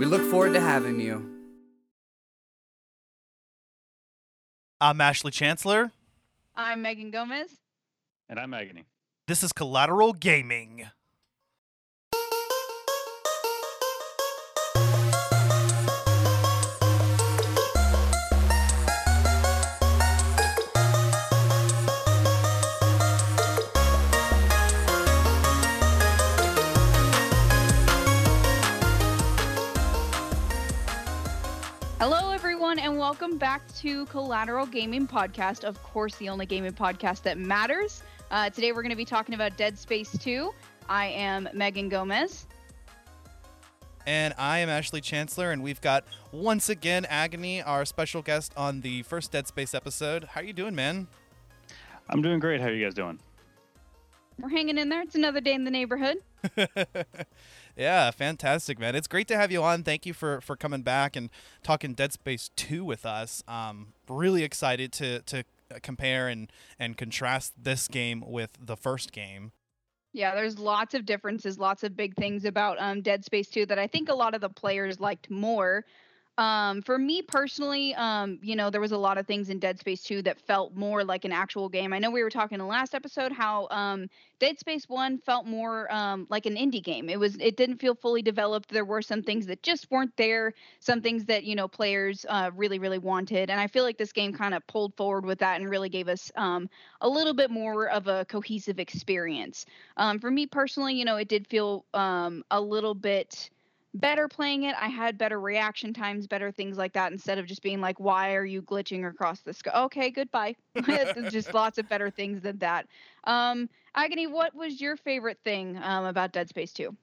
We look forward to having you. I'm Ashley Chancellor. I'm Megan Gomez. And I'm Agony. This is Collateral Gaming. Welcome back to Collateral Gaming Podcast. Of course, the only gaming podcast that matters. Uh, today, we're going to be talking about Dead Space 2. I am Megan Gomez. And I am Ashley Chancellor, and we've got once again Agony, our special guest on the first Dead Space episode. How are you doing, man? I'm doing great. How are you guys doing? We're hanging in there. It's another day in the neighborhood. yeah, fantastic, man. It's great to have you on. Thank you for for coming back and talking Dead Space 2 with us. Um, really excited to to compare and and contrast this game with the first game. Yeah, there's lots of differences, lots of big things about um, Dead Space 2 that I think a lot of the players liked more. Um, for me personally, um, you know, there was a lot of things in Dead Space 2 that felt more like an actual game. I know we were talking in the last episode how um, Dead Space 1 felt more um, like an indie game. It was it didn't feel fully developed. There were some things that just weren't there, some things that, you know, players uh, really really wanted. And I feel like this game kind of pulled forward with that and really gave us um, a little bit more of a cohesive experience. Um, for me personally, you know, it did feel a little bit better playing it. I had better reaction times, better things like that instead of just being like, why are you glitching across the sky? Okay, goodbye. just lots of better things than that. Um, Agony, what was your favorite thing um, about Dead Space 2?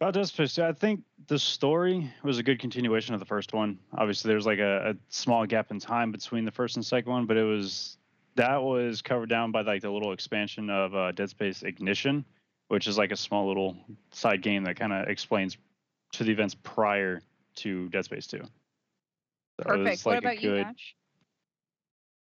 About Dead Space 2, I think the story was a good continuation of the first one. Obviously, there's like a, a small gap in time between the first and second one, but it was that was covered down by like the little expansion of uh, Dead Space Ignition, which is like a small little side game that kind of explains to the events prior to Dead Space 2. So Perfect. like what about good, you, Ash?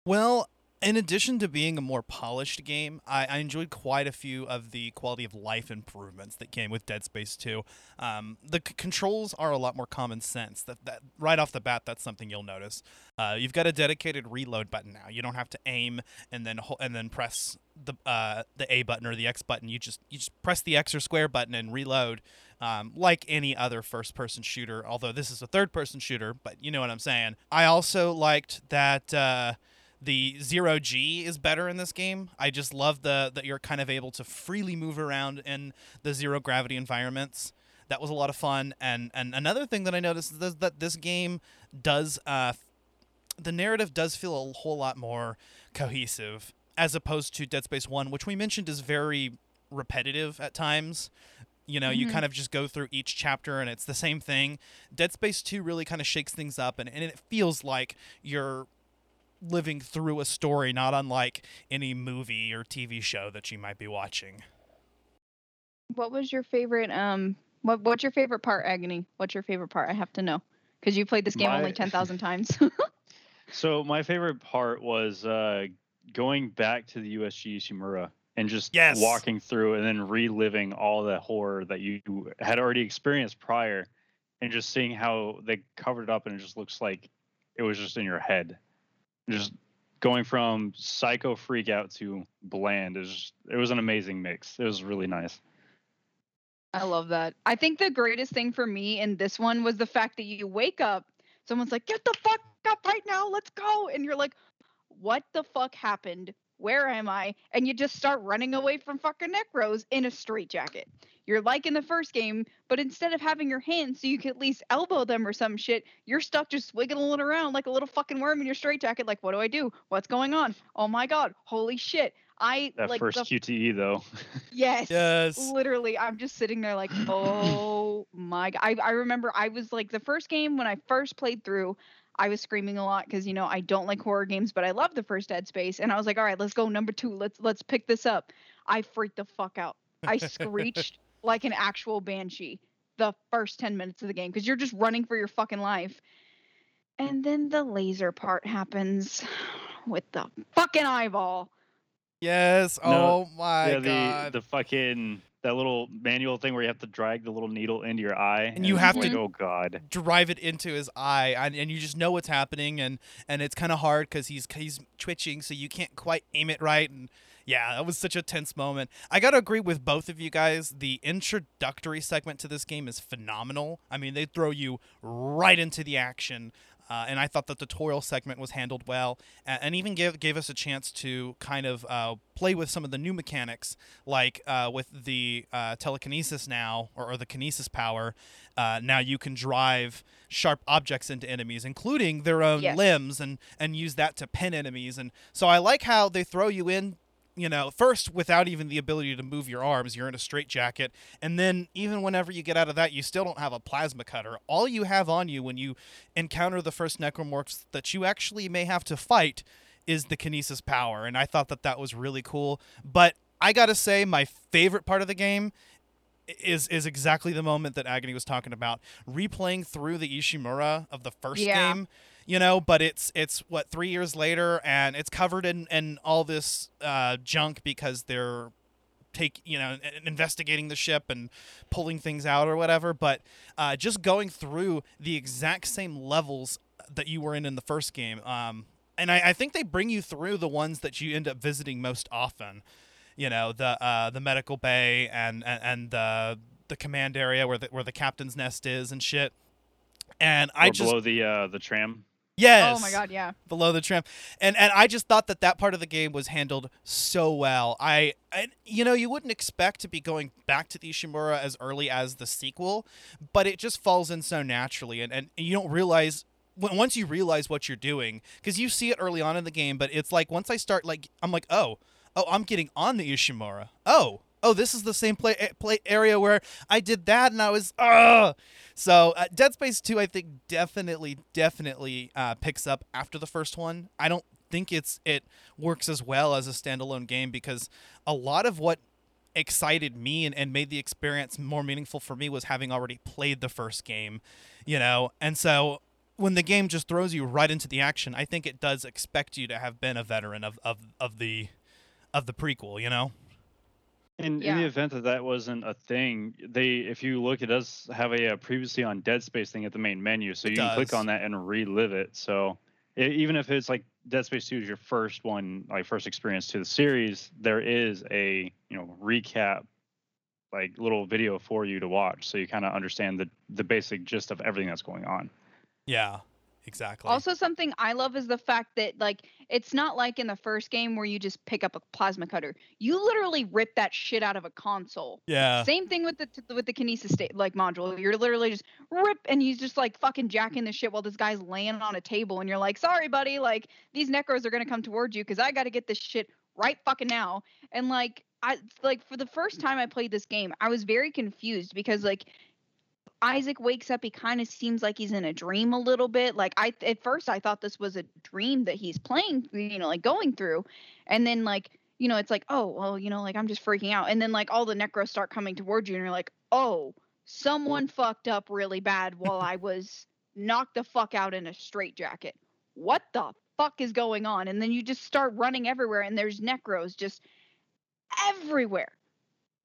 Well, in addition to being a more polished game, I, I, enjoyed quite a few of the quality of life improvements that came with Dead Space 2. Um, the c- controls are a lot more common sense. That, that right off the bat, that's something you'll notice. Uh, you've got a dedicated reload button now. You don't have to aim and then ho- and then press the uh, the A button or the X button. You just you just press the X or square button and reload. Um, like any other first person shooter, although this is a third person shooter, but you know what I'm saying. I also liked that uh, the zero G is better in this game. I just love the that you're kind of able to freely move around in the zero gravity environments. That was a lot of fun. And and another thing that I noticed is that this game does uh, the narrative does feel a whole lot more cohesive as opposed to Dead Space One, which we mentioned is very repetitive at times. You know, mm-hmm. you kind of just go through each chapter and it's the same thing. Dead Space 2 really kind of shakes things up and, and it feels like you're living through a story not unlike any movie or TV show that you might be watching. What was your favorite um what what's your favorite part Agony? What's your favorite part? I have to know cuz you played this game my... only 10,000 times. so my favorite part was uh going back to the USG Ishimura and just yes. walking through and then reliving all the horror that you had already experienced prior and just seeing how they covered it up and it just looks like it was just in your head just going from psycho freak out to bland is it was an amazing mix. It was really nice. I love that. I think the greatest thing for me in this one was the fact that you wake up someone's like get the fuck up right now let's go and you're like what the fuck happened where am I? And you just start running away from fucking necros in a straitjacket. You're like in the first game, but instead of having your hands so you can at least elbow them or some shit, you're stuck just wiggling around like a little fucking worm in your straitjacket. Like, what do I do? What's going on? Oh my god, holy shit. I That like first the QTE though. yes, Yes. literally. I'm just sitting there like, oh my god. I I remember I was like the first game when I first played through. I was screaming a lot because you know I don't like horror games, but I love the first Dead Space, and I was like, all right, let's go number two. Let's let's pick this up. I freaked the fuck out. I screeched like an actual banshee the first 10 minutes of the game because you're just running for your fucking life. And then the laser part happens with the fucking eyeball. Yes. No, Oh my yeah, the god. the fucking that little manual thing where you have to drag the little needle into your eye, And you it's have like, to- oh god, drive it into his eye and, and you just know what's happening and and it's kind of hard because he's he's twitching so you can't quite aim it right and yeah that was such a tense moment. I gotta agree with both of you guys. The introductory segment to this game is phenomenal. I mean they throw you right into the action uh, and I thought the tutorial segment was handled well, and, and even gave gave us a chance to kind of uh, play with some of the new mechanics, like uh, with the uh, telekinesis now, or, or the kinesis power. Uh, now you can drive sharp objects into enemies, including their own Yes. limbs, and and use that to pin enemies. And so I like how they throw you in. You know, first without even the ability to move your arms, you're in a straitjacket, and then even whenever you get out of that, you still don't have a plasma cutter. All you have on you when you encounter the first necromorphs that you actually may have to fight is the kinesis power and i thought that that was really cool but i gotta say my favorite part of the game is is exactly the moment that agony was talking about replaying through the ishimura of the first Yeah. game you know but it's it's what three years later and it's covered in in all this uh, junk because they're take you know investigating the ship and pulling things out or whatever but uh, just going through the exact same levels that you were in in the first game um, and I, I think they bring you through the ones that you end up visiting most often you know the uh, the medical bay and and, and the the command area where the where the captain's nest is and shit and I just below the uh, the tram. Yes. Oh my god, yeah. below the trim. And and i just thought that that part of the game was handled so well. I, I you know you wouldn't expect to be going back to the ishimura as early as the sequel but it just falls in so naturally. And, and you don't realize when- once you realize what you're doing because you see it early on in the game but it's like once i start like i'm like oh oh i'm getting on the ishimura. Oh oh this is the same play, play area where i did that and i was uh so uh, Dead Space 2 I think definitely definitely uh, picks up after the first one. I don't think it's it works as well as a standalone game because a lot of what excited me and, and made the experience more meaningful for me was having already played the first game, you know. And so when the game just throws you right into the action, I think it does expect you to have been a veteran of, of, of the of the prequel, you know. In, in the event that that wasn't a thing, they if you look, it does have a, uh previously on Dead Space thing at the main menu, so It you can click on that and relive it. So e- even if it's like Dead Space Two is your first one, like first experience to the series, there is a you know recap, like little video for you to watch, so you kind of understand the the basic gist of everything that's going on. Yeah, exactly. Also, something I love is the fact that like it's not like in the first game where you just pick up a plasma cutter. You literally rip that shit out of a console. yeah. Same thing with the with the kinesis state like module. You're literally just rip and he's just like fucking jacking the shit while this guy's laying on a table and you're like, sorry, buddy, like these necros are gonna come towards you because I got to get this shit right fucking now. And like I like for the first time I played this game, I was very confused because like Isaac wakes up, he kind of seems like he's in a dream a little bit. Like I at first I thought this was a dream that he's playing, you know, like going through. And then like, you know, it's like, oh, well, you know, like I'm just freaking out. And then like all the necros start coming towards you and you're like, "Oh, someone fucked up really bad while I was knocked the fuck out in a straitjacket. What the fuck is going on?" And then you just start running everywhere and there's necros just everywhere.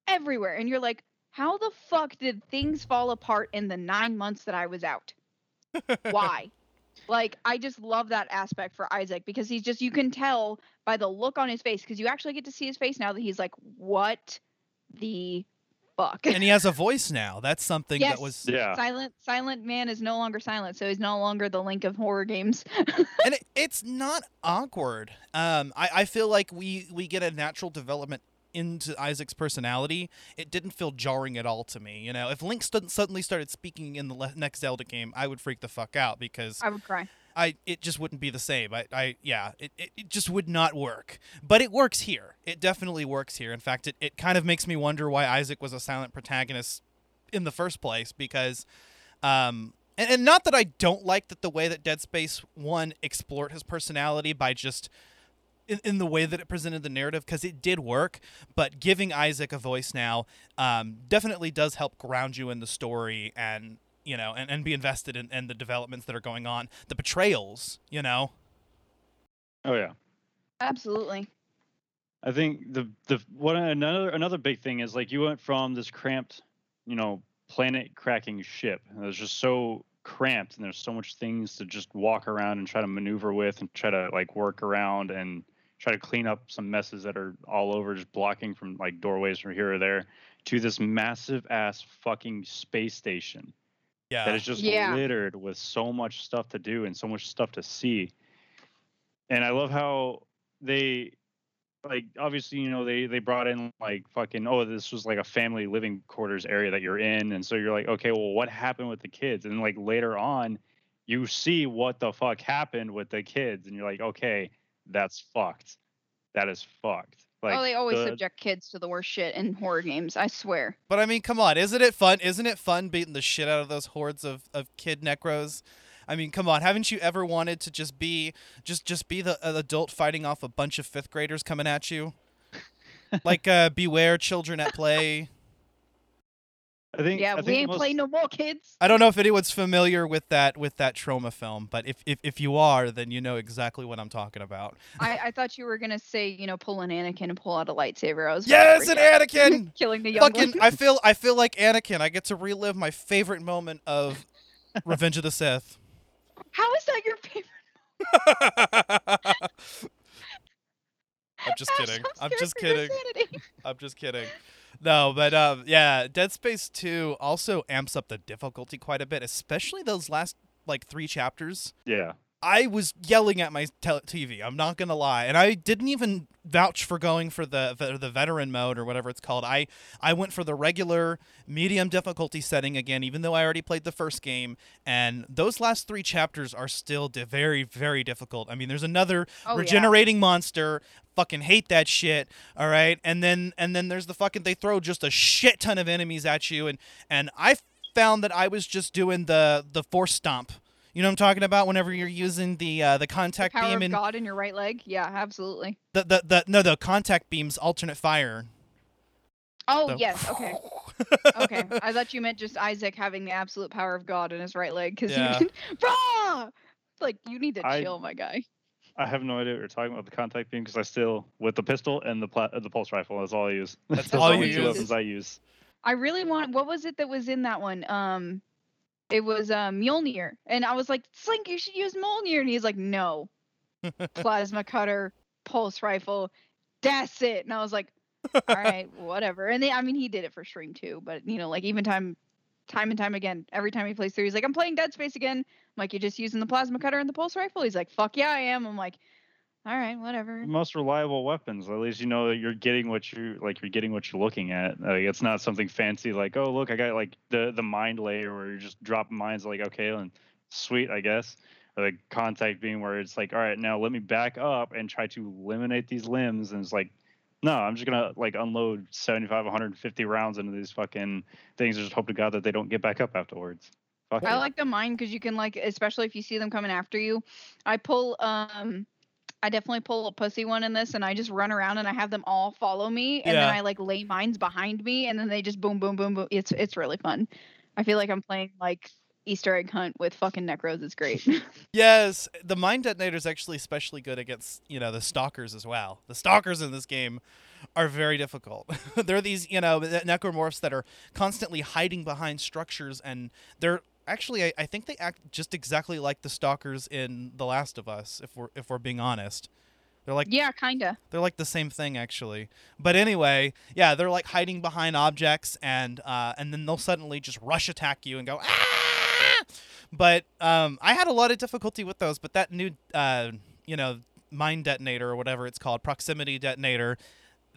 Everywhere. And you're like, how the fuck did things fall apart in the nine months that I was out? Why? Like, I just love that aspect for Isaac because he's just, you can tell by the look on his face because you actually get to see his face now that he's like, what the fuck? and he has a voice now. That's something Yes. that was Yeah, Silent Silent Man is no longer silent, so he's no longer the link of horror games. and it, it's not awkward. Um, I, I feel like we we get a natural development into Isaac's personality. It didn't feel jarring at all to me. You know, if Link st- suddenly started speaking in the le- next Zelda game, I would freak the fuck out because I would cry. I it just wouldn't be the same. I, I yeah, it, it, it just would not work. But it works here. It definitely works here. In fact, it, it kind of makes me wonder why Isaac was a silent protagonist in the first place because um and, and not that I don't like that the way that Dead Space 1 explored his personality by just in, in the way that it presented the narrative because it did work but giving isaac a voice now um, definitely does help ground you in the story and you know and, and be invested in, in the developments that are going on the betrayals you know Oh yeah. Absolutely. I think the the one another another big thing is like you went from this cramped, you know, planet cracking ship. And it was just so cramped, and there's so much things to just walk around and try to maneuver with, and try to like work around and try to clean up some messes that are all over, just blocking from like doorways from here or there, to this massive ass fucking space station yeah that is just Yeah. littered with so much stuff to do and so much stuff to see. And I love how they like obviously you know they they brought in like fucking oh this was like a family living quarters area that you're in and so you're like okay well what happened with the kids and like later on you see what the fuck happened with the kids and you're like okay that's fucked that is fucked like oh, they always the- subject kids to the worst shit in horror games. I swear. but i mean come on isn't it fun isn't it fun beating the shit out of those hordes of, of kid necros i mean come on haven't you ever wanted to just be just just be the uh, adult fighting off a bunch of fifth graders coming at you like uh beware children at play I think Yeah, I we think the ain't most- playing no more, kids. I don't know if anyone's familiar with that with that trauma film, but if, if if you are, then you know exactly what I'm talking about. I, I thought you were gonna say, you know, pull an Anakin and pull out a lightsaber. I was Yes, about an to freak out. Anakin. killing the young Fucking. I feel I feel like Anakin. I get to relive my favorite moment of Revenge of the Sith. How is that your favorite? I'm just I'm kidding. so I'm just kidding. I'm just kidding. No, but um, yeah, Dead Space 2 also amps up the difficulty quite a bit, especially those last like three chapters. yeah I was yelling at my TV. I'm not gonna lie, and I didn't even vouch for going for the the the veteran mode or whatever it's called. I I went for the regular medium difficulty setting again, even though I already played the first game. And those last three chapters are still di- very very difficult. I mean, there's another Oh, yeah. regenerating monster. Fucking hate that shit. All right, and then and then there's the fucking they throw just a shit ton of enemies at you, and and I found that I was just doing the the force stomp. You know what I'm talking about? Whenever you're using the uh, the contact Power beam of and God in your right leg. Yeah, absolutely. the, the the no the contact beams alternate fire. Oh The- yes, okay, okay. I thought you meant just Isaac having the absolute power of God in his right leg because Yeah. you, Rah! like you need to I- chill, my guy. I have no idea what you're talking about the contact beam because I still with the pistol and the pla- the pulse rifle. That's all I use. That's the all only you two use? weapons I use. I really want. What was it that was in that one? Um, it was uh, Mjolnir, and I was like, Slink, you should use Mjolnir, and he's like, No, plasma cutter, pulse rifle, that's it. And I was like, All right, whatever. And they, I mean, he did it for Stream too, but you know, like even time, time and time again, every time he plays through, he's like, I'm playing Dead Space again. I'm like, you're just using the plasma cutter and the pulse rifle. He's like, Fuck yeah, I am. I'm like, All right, whatever. Most reliable weapons. At least you know that you're getting what you like. You're getting what you're looking at. Like, it's not something fancy like, oh look, I got like the the mind layer where you're just dropping mines. Like okay, and sweet, I guess. Or the contact beam where it's like, all right, now let me back up and try to eliminate these limbs. And it's like, no, I'm just gonna like unload 75, 150 rounds into these fucking things. and Just hope to God that they don't get back up afterwards. Fuck I it. like the mine because you can like, especially if you see them coming after you. I pull um, I definitely pull a pussy one in this, and I just run around and I have them all follow me, and then I like lay mines behind me, and then they just boom, boom, boom, boom. It's it's really fun. I feel like I'm playing like Easter egg hunt with fucking necros. It's great. Yes, the mine detonator is actually especially good against you know the stalkers as well. The stalkers in this game are very difficult. they're these you know necromorphs that are constantly hiding behind structures, and they're actually I, I think they act just exactly like the stalkers in The Last of Us. If we're if we're being honest, they're like yeah, kinda. they're like the same thing actually. But anyway, yeah, they're like hiding behind objects and uh, and then they'll suddenly just rush attack you and go ah. But um, I had a lot of difficulty with those. But that new uh, you know mine detonator or whatever it's called, proximity detonator.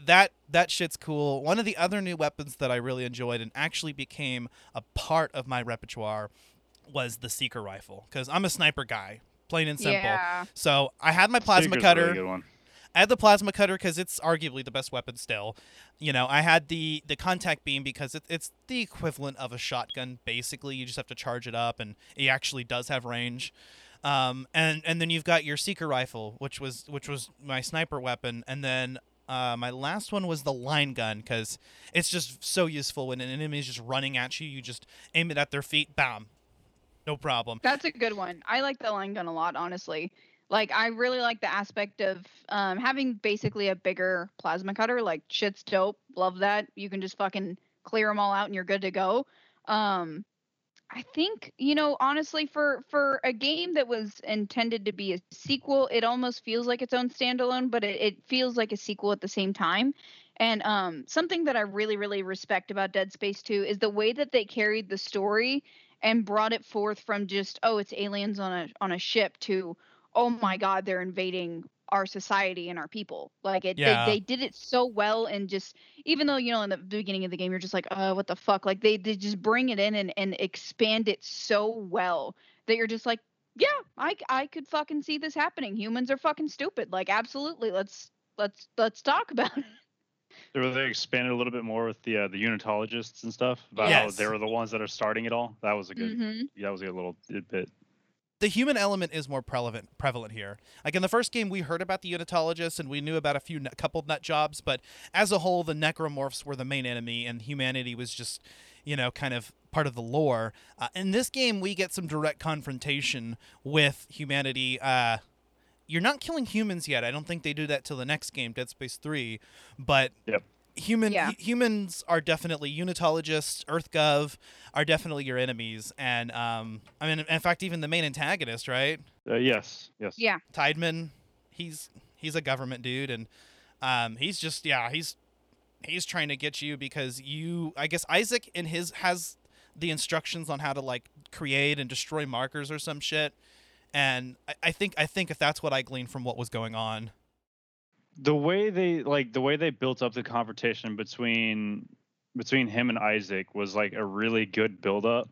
That that shit's cool. One of the other new weapons that I really enjoyed and actually became a part of my repertoire was the seeker rifle because I'm a sniper guy plain and simple. Yeah. So I had my plasma Seeker's a cutter. really good one. I had the plasma cutter because it's arguably the best weapon still. You know, I had the the contact beam because it, it's the equivalent of a shotgun. Basically, you just have to charge it up, and it actually does have range. Um, and and then you've got your seeker rifle, which was which was my sniper weapon, and then uh, my last one was the line gun because it's just so useful when an enemy is just running at you. You just aim it at their feet, bam, no problem. That's a good one. I like the line gun a lot, honestly. Like I really like the aspect of um, having basically a bigger plasma cutter. Like shit's dope. Love that. You can just fucking clear them all out and you're good to go. Um, I think you know honestly for for a game that was intended to be a sequel, it almost feels like its own standalone, but it, it feels like a sequel at the same time. And um, something that I really really respect about Dead Space 2 is the way that they carried the story and brought it forth from just oh it's aliens on a on a ship to oh my god they're invading our society and our people like it Yeah. they, they did it so well and just even though you know in the beginning of the game you're just like oh, what the fuck like they, they just bring it in and, and expand it so well that you're just like yeah I, I could fucking see this happening humans are fucking stupid like absolutely let's let's let's talk about it They were- they expanded a little bit more with the uh, the unitologists and stuff about Yes. how they were the ones that are starting it all. That was a good. Mhm. That was a good little bit. The human element is more prevalent prevalent here. Like in the first game, we heard about the unitologists and we knew about a few nut- couple nut jobs, but as a whole, the necromorphs were the main enemy, and humanity was just, you know, kind of part of the lore. Uh, in this game, we get some direct confrontation with humanity. Uh, you're not killing humans yet. I don't think they do that till the next game, Dead Space Three, but Yep. Human Yeah. hu- humans are definitely unitologists earthgov are definitely your enemies and um i mean in fact even the main antagonist right Uh, yes. Yes. yeah Tiedemann he's he's a government dude and um he's just yeah he's he's trying to get you because you i guess isaac in his has the instructions on how to like create and destroy markers or some shit and I, I think i think if that's what i gleaned from what was going on the way they like the way they built up the confrontation between between him and Isaac was like a really good build up.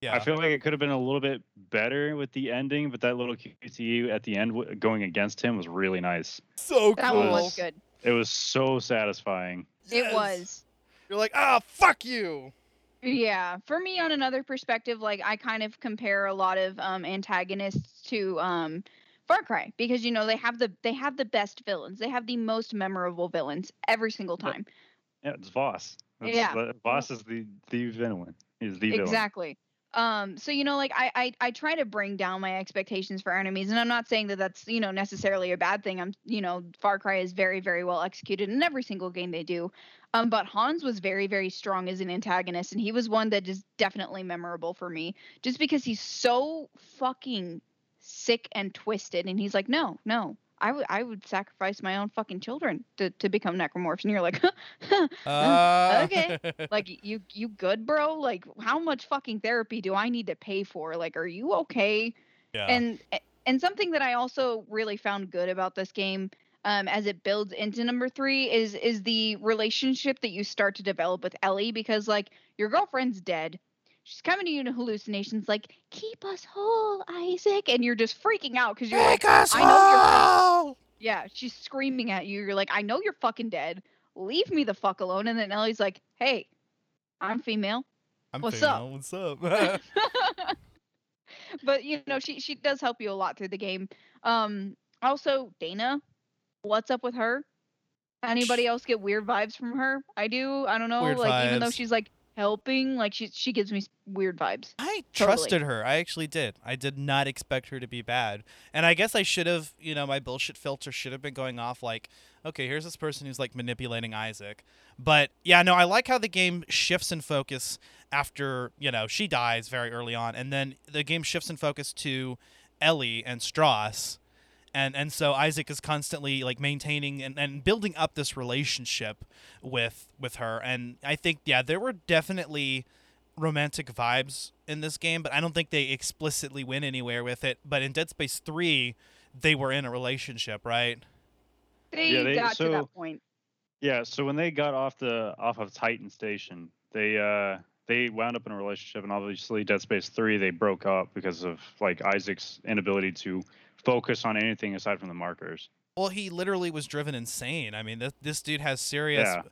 yeah I feel like it could have been a little bit better with the ending, but that little QTE at the end w- going against him was really nice. so that cool one was Was- good It was so satisfying. it Yes. was you're like ah fuck you Yeah, for me on another perspective, like I kind of compare a lot of um antagonists to um Far Cry because you know they have the they have the best villains. They have the most memorable villains every single time. Yeah, it's Vaas. That's, Yeah. the- Vaas is the the villain. Is the villain. Exactly. Um so you know like I, I I try to bring down my expectations for enemies and I'm not saying that that's you know necessarily a bad thing. I'm you know Far Cry is very very well executed in every single game they do. Um but Hans was very very strong as an antagonist and he was one that is definitely memorable for me just because he's so fucking sick and twisted and he's like no no. I would I would sacrifice my own fucking children to, to become necromorphs. And you're like Uh, okay. like you you good bro? Like how much fucking therapy do i need to pay for? Like are you okay? Yeah. and and something that i also really found good about this game um, as it builds into number three is is the relationship that you start to develop with ellie because like your girlfriend's dead she's coming to you in hallucinations like keep us whole isaac and you're just freaking out because you're like us I know you're whole! yeah, she's screaming at you. You're like, I know you're fucking dead. Leave me the fuck alone. And then Ellie's like, Hey, I'm female. I'm What's up? female, What's up? but you know, she she does help you a lot through the game. Um, also Daina, what's up with her? Anybody else get weird vibes from her? I do. I don't know. Weird like even though she's like helping, like she she gives me weird vibes. I Totally. trusted her. I actually did. I did not expect her to be bad. And I guess I should have, you know, my bullshit filter should have been going off like, okay, here's this person who's like manipulating Isaac. But yeah, no, I like how the game shifts in focus after, you know, she dies very early on. And then the game shifts in focus to Ellie and Stross. And, and so Isaac is constantly like maintaining and, and building up this relationship with with her and I think yeah there were definitely romantic vibes in this game, but I don't think they explicitly went anywhere with it. But in Dead Space 3, they were in a relationship, right? They, Yeah, they- got to so- that point. Yeah, so when they got off the off of Titan Station, they uh they wound up in a relationship, and obviously Dead Space Three they broke up because of like Isaac's inability to focus on anything aside from the markers. Well, he literally was driven insane. I mean, this, this dude has serious. Yeah.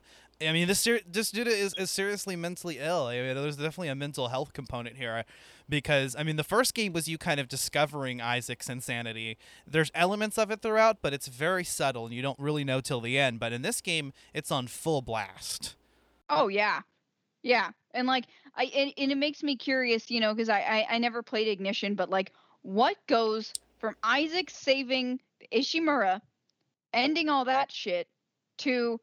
I mean, this ser- this dude is, is seriously mentally ill. I mean, there's definitely a mental health component here, because I mean, the first game was you kind of discovering Isaac's insanity. There's elements of it throughout, but it's very subtle, and you don't really know till the end. But in this game, it's on full blast. Oh yeah, yeah, and like I and, and it makes me curious, you know, because I, I I never played Ignition, but like, what goes from Isaac saving Ishimura, ending all that shit, to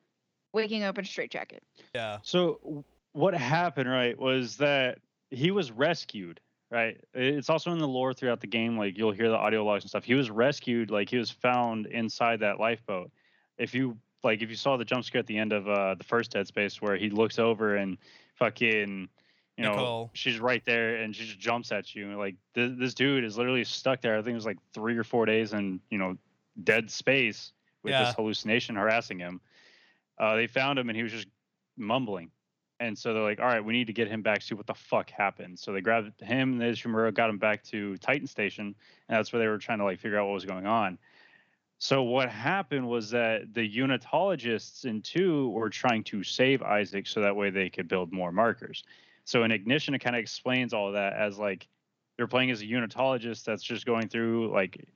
waking up in a straitjacket? Yeah. So what happened, right, was that he was rescued, right? It's also in the lore throughout the game. Like you'll hear the audio logs and stuff. He was rescued, like he was found inside that lifeboat. If you like, if you saw the jump scare at the end of uh, the first Dead Space, where he looks over and fucking, you know, Nicole. she's right there and she just jumps at you. Like this, this dude is literally stuck there. I think it was like three or four days in, you know, dead space with Yeah. this hallucination harassing him. Uh, they found him and he was just mumbling. And so they're like, all right, we need to get him back, see what the fuck happened. So they grabbed him and Ishimura, got him back to Titan Station, and that's where they were trying to like figure out what was going on. So what happened was that the unitologists in two were trying to save Isaac so that way they could build more markers. So in Ignition, it kind of explains all of that as like they're playing as a unitologist that's just going through like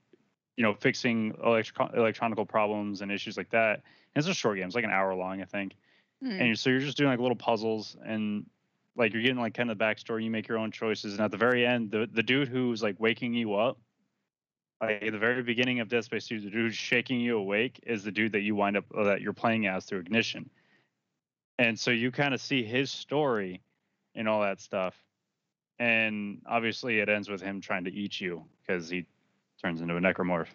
you know fixing electro- electronical problems and issues like that. And it's a short game; it's like an hour long, I think Hmm. and so you're just doing like little puzzles and like you're getting like kind of the backstory you make your own choices and at the very end the, the dude who's like waking you up like at the very beginning of dead space 2 the dude shaking you awake is the dude that you wind up that you're playing as through ignition and so you kind of see his story and all that stuff and obviously it ends with him trying to eat you because he turns into a necromorph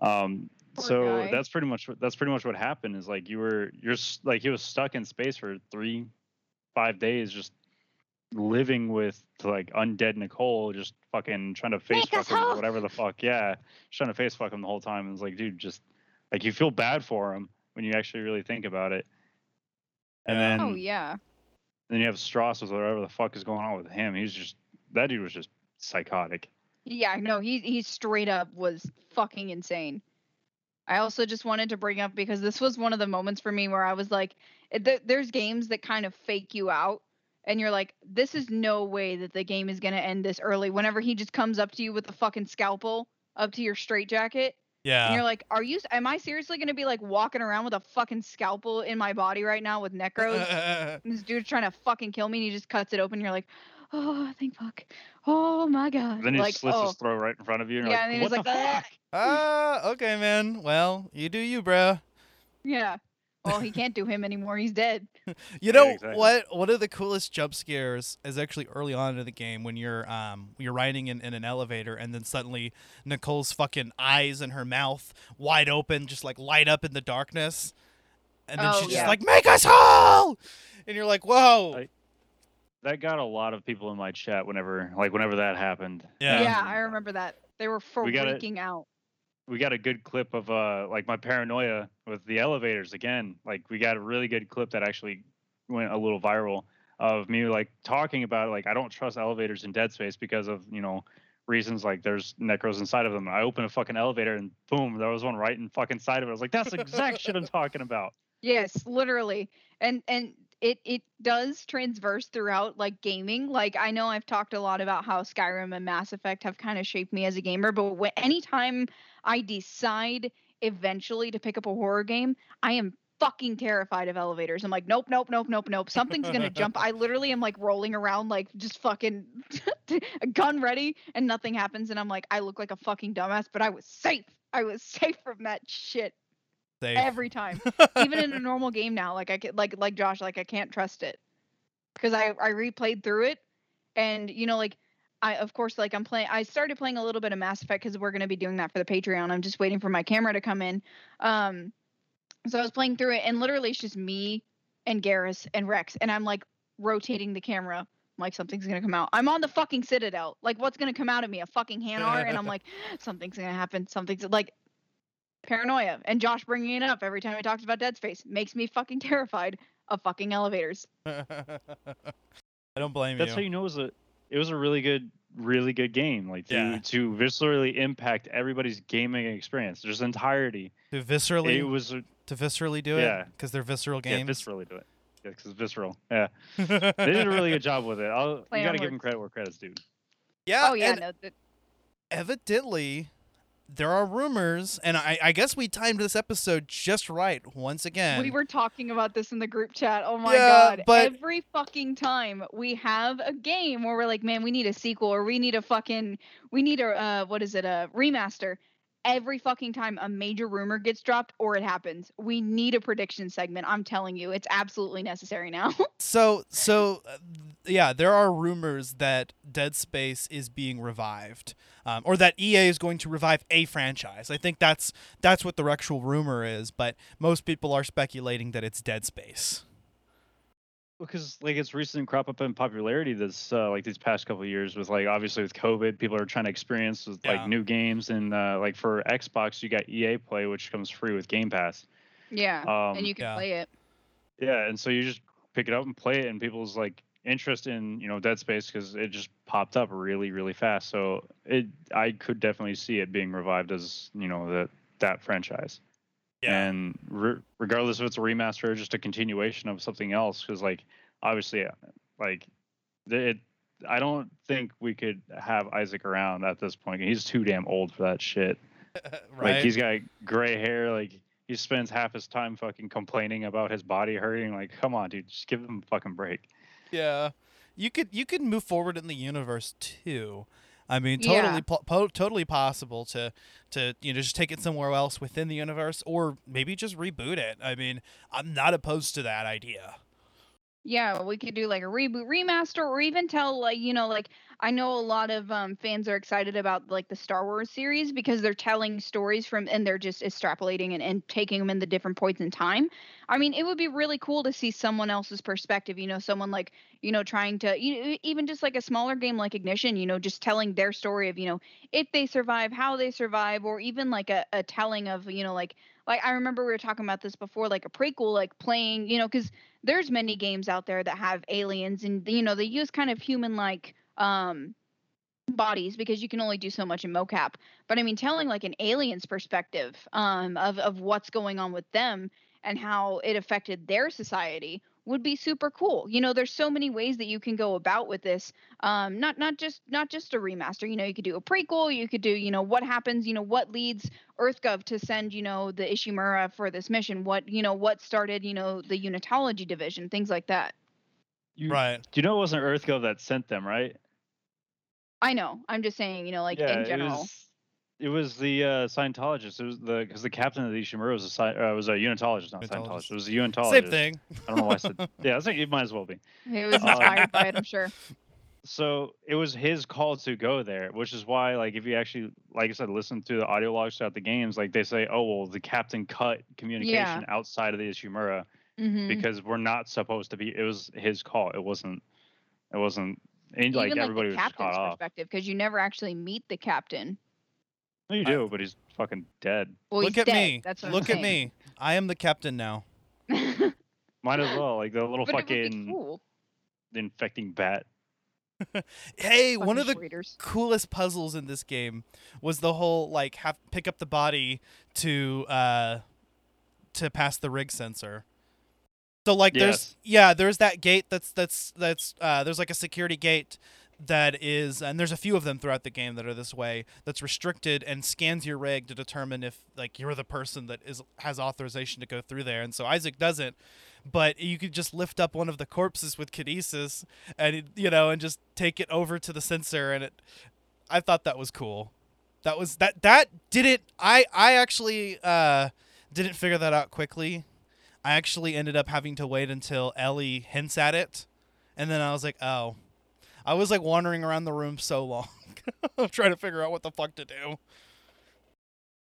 um so guy. that's pretty much what that's pretty much what happened is like you were you're s- like he was stuck in space for three five days just living with like undead nicole just fucking trying to face Make fuck him whole. whatever the fuck yeah just trying to face fuck him the whole time and it's like dude just like you feel bad for him when you actually really think about it and Yeah. then oh yeah. Then you have Stross with whatever the fuck is going on with him he's just that dude was just psychotic Yeah, no, he he straight up was fucking insane. I also just wanted to bring up because this was one of the moments for me where I was like, eh, th- there's games that kind of fake you out, and you're like, this is no way that the game is gonna end this early. Whenever he just comes up to you with a fucking scalpel up to your straitjacket, and you're like, are you? Am I seriously gonna be like walking around with a fucking scalpel in my body right now with necros? and this dude's trying to fucking kill me, and he just cuts it open. And you're like, oh, thank fuck. Oh my god. then he like, slits oh. his throat right in front of you and you're Yeah, and like then he's the like, fuck Ah, okay, man. Well, you do you, bruh. Yeah. Well, he can't do him anymore. He's dead. You Yeah, know exactly. what? One of the coolest jump scares is actually early on in the game when you're um you're riding in, in an elevator and then suddenly Nicole's fucking eyes and her mouth wide open just like light up in the darkness, and then Oh, she's just like make us whole, and you're like whoa. I- that got a lot of people in my chat whenever like whenever that happened Yeah. Yeah, I remember that. They were We freaking out. We got a good clip of uh like my paranoia with the elevators again. Like we got a really good clip that actually went a little viral of me like talking about like I don't trust elevators in Dead Space because of you know reasons like there's necros inside of them. I open a fucking elevator and boom, there was one right in fucking side of it. I was like, that's the exact shit I'm talking about. Yes, literally. And and it it does transverse throughout like gaming. Like I know I've talked a lot about how Skyrim and Mass Effect have kind of shaped me as a gamer, but when, anytime I decide eventually to pick up a horror game, I am fucking terrified of elevators. I'm like, nope, nope, nope, nope, nope. Something's gonna jump. I literally am like rolling around like just fucking gun ready and nothing happens. And I'm like, I look like a fucking dumbass, but I was safe. I was safe from that shit Every time even in a normal game now like i could like like josh like i can't trust it because i i replayed through it and you know like i of course like i'm playing i started playing a little bit of mass effect because we're going to be doing that for the patreon i'm just waiting for my camera to come in um so i was playing through it and literally it's just me and Garrus and Wrex and i'm like rotating the camera I'm like something's gonna come out. I'm on the fucking citadel. Like what's gonna come out of me? A fucking Hanar? and I'm like, something's gonna happen. Something's like paranoia. And Josh bringing it up every time he talks about Dead Space makes me fucking terrified of fucking elevators. I don't blame That's you. That's how you know it was a it was a really good really good game. Like to Yeah. to viscerally impact everybody's gaming experience, just entirety. to viscerally It was a- to viscerally do it Yeah. because they're visceral games yeah, games. viscerally do it. Yeah, because it's visceral. Yeah, they did a really good job with it. I'll, Play you got to on give them credit where credit's due. yeah. oh yeah, and no, th- evidently there are rumors, and I, I guess we timed this episode just right once again. we were talking about this in the group chat. Oh my Yeah, god! but- Every fucking time we have a game where we're like, man, we need a sequel or we need a fucking, we need a uh, what is it, a remaster. Every fucking time a major rumor gets dropped or it happens, we need a prediction segment. I'm telling you, it's absolutely necessary now. So so uh, yeah, there are rumors that Dead Space is being revived, um, or that EA is going to revive a franchise. I think that's that's what the actual rumor is, but most people are speculating that it's Dead Space. Because like it's recent crop up in popularity this uh, like these past couple of years with like obviously with covid people are trying to experience with, Yeah. like new games and uh, like for xbox you got ea play which comes free with game pass yeah, um, and you can yeah. play it. yeah and so you just pick it up and play it and people's like interest in you know dead space because it just popped up really really fast so it i could definitely see it being revived as you know that that franchise and re- regardless if it's a remaster or just a continuation of something else because like obviously like it i don't think we could have isaac around at this point. He's too damn old for that shit. Right. like he's got gray hair like he spends half his time fucking complaining about his body hurting. Like come on dude just give him a fucking break. Yeah, you could you could move forward in the universe too. I mean, Yeah. totally po- po- totally possible to to you know just take it somewhere else within the universe, or maybe just reboot it. I mean, I'm not opposed to that idea. Yeah, we could do like a reboot, remaster, or even tell like you know like I know a lot of um, fans are excited about like the Star Wars series because they're telling stories from and they're just extrapolating and, and taking them in the different points in time. I mean, it would be really cool to see someone else's perspective. You know, someone like you know trying to you even just like a smaller game like Ignition. You know, just telling their story of you know if they survive, how they survive, or even like a, a telling of you know like like I remember we were talking about this before, like a prequel, like playing you know because there's many games out there that have aliens and you know they use kind of human like um bodies because you can only do so much in mocap. But i mean telling like an alien's perspective um of of what's going on with them and how it affected their society would be super cool. You know there's so many ways that you can go about with this um not not just not just a remaster you know you could do a prequel you could do you know what happens you know what leads earthgov to send you know the ishimura for this mission what you know what started you know the unitology division things like that. You, Right. Do you know it wasn't earthgov that sent them right? I know. I'm just saying you know like yeah, in general. It was, it was the uh, Scientologist. It was the because the captain of the Ishimura was a sci- uh, was a unitologist, not Unitologist. Scientologist. It was a unitologist. Same thing. I don't know why I said. yeah, I think it might as well be. it was Uh, inspired by it i'm sure So it was his call to go there, which is why, like, if you actually, like I said, listen to the audio logs throughout the games, like they say, oh well, the captain cut communication outside of the Ishimura hmm because we're not supposed to be. It was his call. It wasn't. It wasn't. And, like even everybody like was the just caught captain's off. perspective because you never actually meet the captain No, you I- do, but he's fucking dead. well Look he's at dead. me. that's what Look I'm at me. I am the captain now. Might as well, like the little but it would be fucking cool infecting bat. Hey, one of the traitors. coolest puzzles in this game was the whole like have pick up the body to uh to pass the rig sensor. So like there's yeah, there's that gate that's that's that's uh there's like a security gate that is and there's a few of them throughout the game that are this way that's restricted and scans your rig to determine if like you're the person that is has authorization to go through there and so Isaac doesn't but you could just lift up one of the corpses with kinesis and you know and just take it over to the sensor and it I thought that was cool. That was that that didn't I I actually uh didn't figure that out quickly. I actually ended up having to wait until Ellie hints at it and then I was like, "Oh." I was like wandering around the room so long trying to figure out what the fuck to do.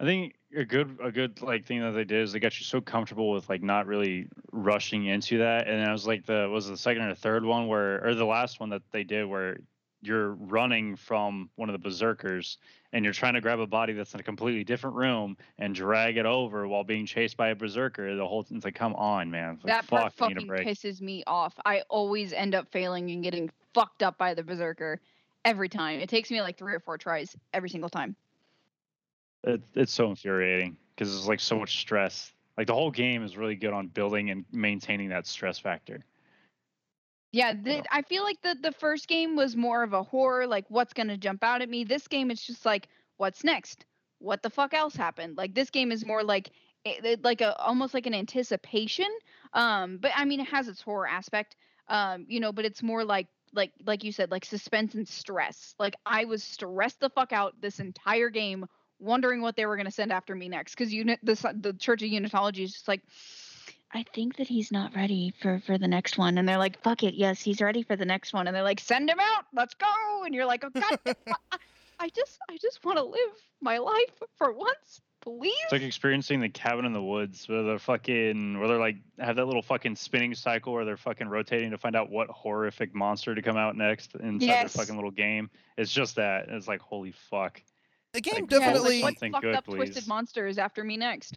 I think a good a good like thing that they did is they got you so comfortable with like not really rushing into that, and then it was like the was the second or third one where or the last one that they did where you're running from one of the berserkers and you're trying to grab a body that's in a completely different room and drag it over while being chased by a berserker. The whole it's like, come on, man, It's like, that part fuck, I fucking pisses me off. I always end up failing and getting fucked up by the berserker every time. It takes me like three or four tries every single time. It, it's so infuriating because there's like so much stress. Like the whole game is really good on building and maintaining that stress factor. Yeah, the, I feel like the the first game was more of a horror, like what's gonna jump out at me. This game is just like, what's next? What the fuck else happened? Like this game is more like it, it- like a almost like an anticipation. Um, but I mean, it has its horror aspect. Um, you know, but it's more like like like you said, like suspense and stress. Like I was stressed the fuck out this entire game, wondering what they were gonna send after me next. Because unit the the Church of Unitology is just like. I think that he's not ready for for the next one, and they're like, "Fuck it, yes, he's ready for the next one," and they're like, "Send him out, let's go," and you're like, "Oh God, I, I just I just want to live my life for once, please." It's like experiencing the cabin in the woods where they're fucking where they're like have that little fucking spinning cycle where they're fucking rotating to find out what horrific monster to come out next inside Yes. their fucking little game. It's just that. It's like holy fuck. The game Like, Yeah, it's definitely like, what Something fucked good, up twisted please. monster is after me next?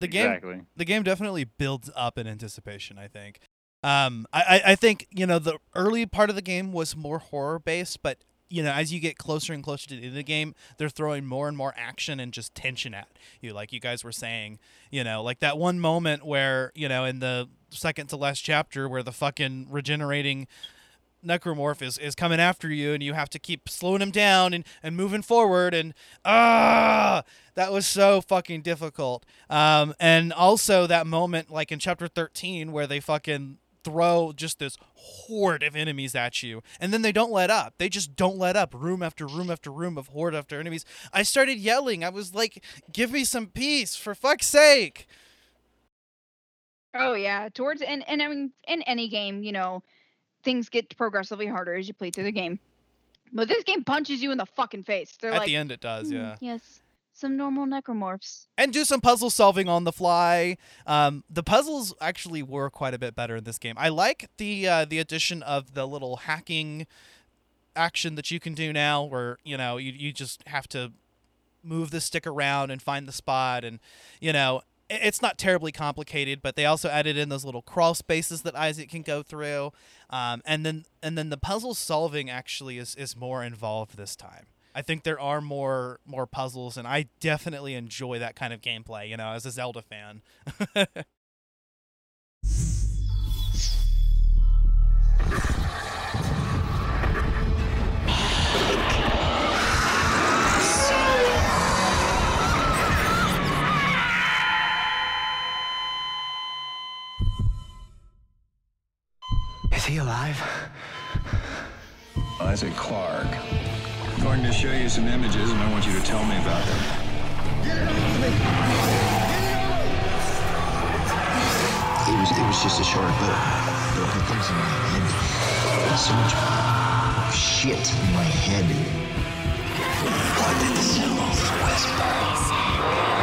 the game Exactly. the game definitely builds up in anticipation. I think. Um, I, I I think you know the early part of the game was more horror based, but you know as you get closer and closer to the end of the game, they're throwing more and more action and just tension at you, like you guys were saying. You know, like that one moment where you know in the second to last chapter where the fucking regenerating necromorph is, is coming after you and you have to keep slowing him down and, and moving forward and ah that was so fucking difficult um and also that moment like in chapter 13 where they fucking throw just this horde of enemies at you and then they don't let up. They just don't let up room after room after room of horde after enemies. I started yelling. I was like give me some peace for fuck's sake! Oh yeah, towards and and I mean in any game, you know, things get progressively harder as you play through the game. But this game punches you in the fucking face. They're at like, the end it does "Hmm, yeah. yes, some normal necromorphs. and do some puzzle solving on the fly. Um, the puzzles actually were quite a bit better in this game. I like the uh, the addition of the little hacking action that you can do now, where you know you you just have to move the stick around and find the spot, and you know it's not terribly complicated. But they also added in those little crawl spaces that Isaac can go through, um, and then and then the puzzle solving actually is is more involved this time. I think there are more more puzzles, and I definitely enjoy that kind of gameplay. You know, as a Zelda fan. Is he alive? Isaac Clarke. I'm going to show you some images, and I want you to tell me about them. It was it was just a short book. The, the things in my head. There's so much shit in my head. What did the symbols whisper?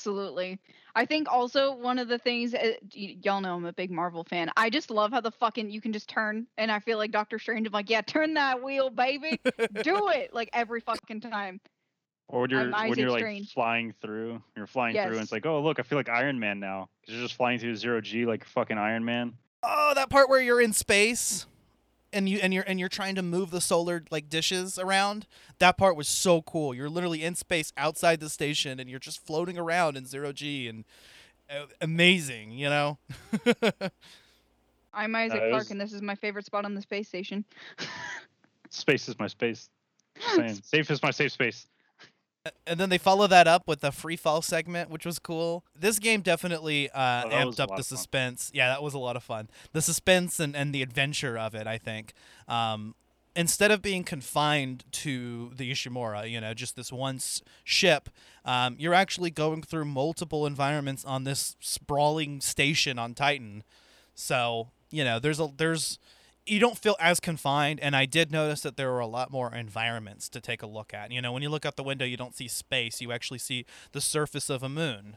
Absolutely. I think also one of the things uh, y- y'all know I'm a big Marvel fan. I just love how the fucking you can just turn and I feel like Doctor Strange. I'm like, yeah, turn that wheel, baby, do it like every fucking time. Or when you're when you're like Strange. flying through, you're flying through, and it's like, oh look, I feel like Iron Man now because you're just flying through zero g like fucking Iron Man. Oh, that part where you're in space and you and you're and you're trying to move the solar like dishes around. That part was so cool. You're literally in space outside the station and you're just floating around in zero G and uh, amazing, you know. I'm Isaac Uh, it Clarke, was- and this is my favorite spot on the space station. Space is my space. Just safe is my safe space. And then they follow that up with the free fall segment, which was cool. This game definitely uh, Oh, amped up the suspense. Yeah, that was a lot of fun. The suspense and, and the adventure of it, I think. Um, instead of being confined to the Ishimura, you know, just this one s- ship, um, you're actually going through multiple environments on this sprawling station on Titan. So you know, there's a there's you don't feel as confined and i did notice that there were a lot more environments to take a look at. You know when you look out the window you don't see space. You actually see the surface of a moon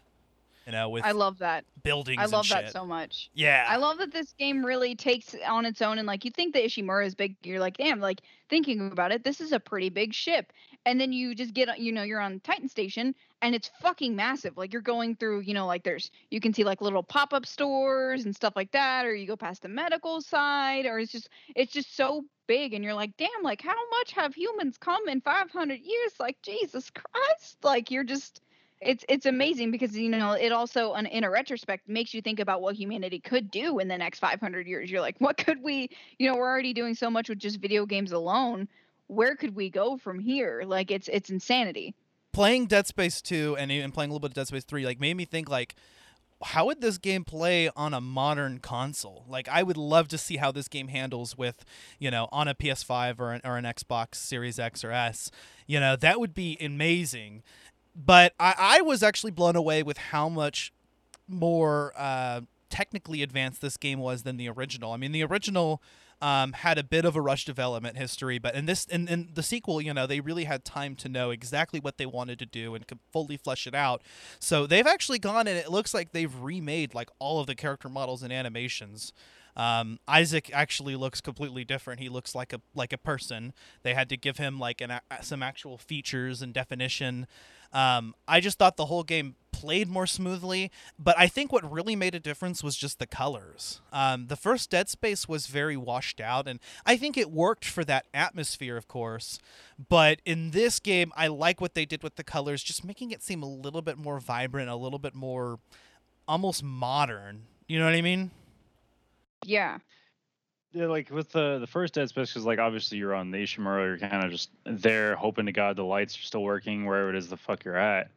you know with I love that. buildings I love that so much. yeah I love that this game really takes on its own and like you think that Ishimura is big, you're like, damn, like thinking about it, this is a pretty big ship. And then you just get you know, you're on Titan Station and it's fucking massive. Like you're going through, you know, like there's you can see like little pop-up stores and stuff like that, or you go past the medical side, or it's just it's just so big and you're like, damn, like how much have humans come in five hundred years? Like Jesus Christ. Like you're just it's it's amazing because you know it also in, a retrospect makes you think about what humanity could do in the next 500 years you're like what could we you know we're already doing so much with just video games alone where could we go from here like it's it's insanity playing Dead Space 2 and even playing a little bit of Dead Space 3 like made me think like how would this game play on a modern console? Like I would love to see how this game handles with, you know, on a PS5 or an, or an Xbox Series X or S. You know, that would be amazing. But I, I was actually blown away with how much more uh, technically advanced this game was than the original. I mean, the original um, had a bit of a rush development history, but in this in, in the sequel, you know, they really had time to know exactly what they wanted to do and could fully flesh it out. So they've actually gone and it looks like they've remade like all of the character models and animations. Um, Isaac actually looks completely different. He looks like a like a person. They had to give him like an a- some actual features and definition. Um, I just thought the whole game played more smoothly, but I think what really made a difference was just the colors. Um, the first Dead Space was very washed out, and I think it worked for that atmosphere, of course. But in this game, I like what they did with the colors, just making it seem a little bit more vibrant, a little bit more almost modern. You know what I mean? yeah Yeah, like with the the first Dead Space, because like obviously you're on the Ishimura, you're kind of just there hoping to God the lights are still working wherever it is the fuck you're at,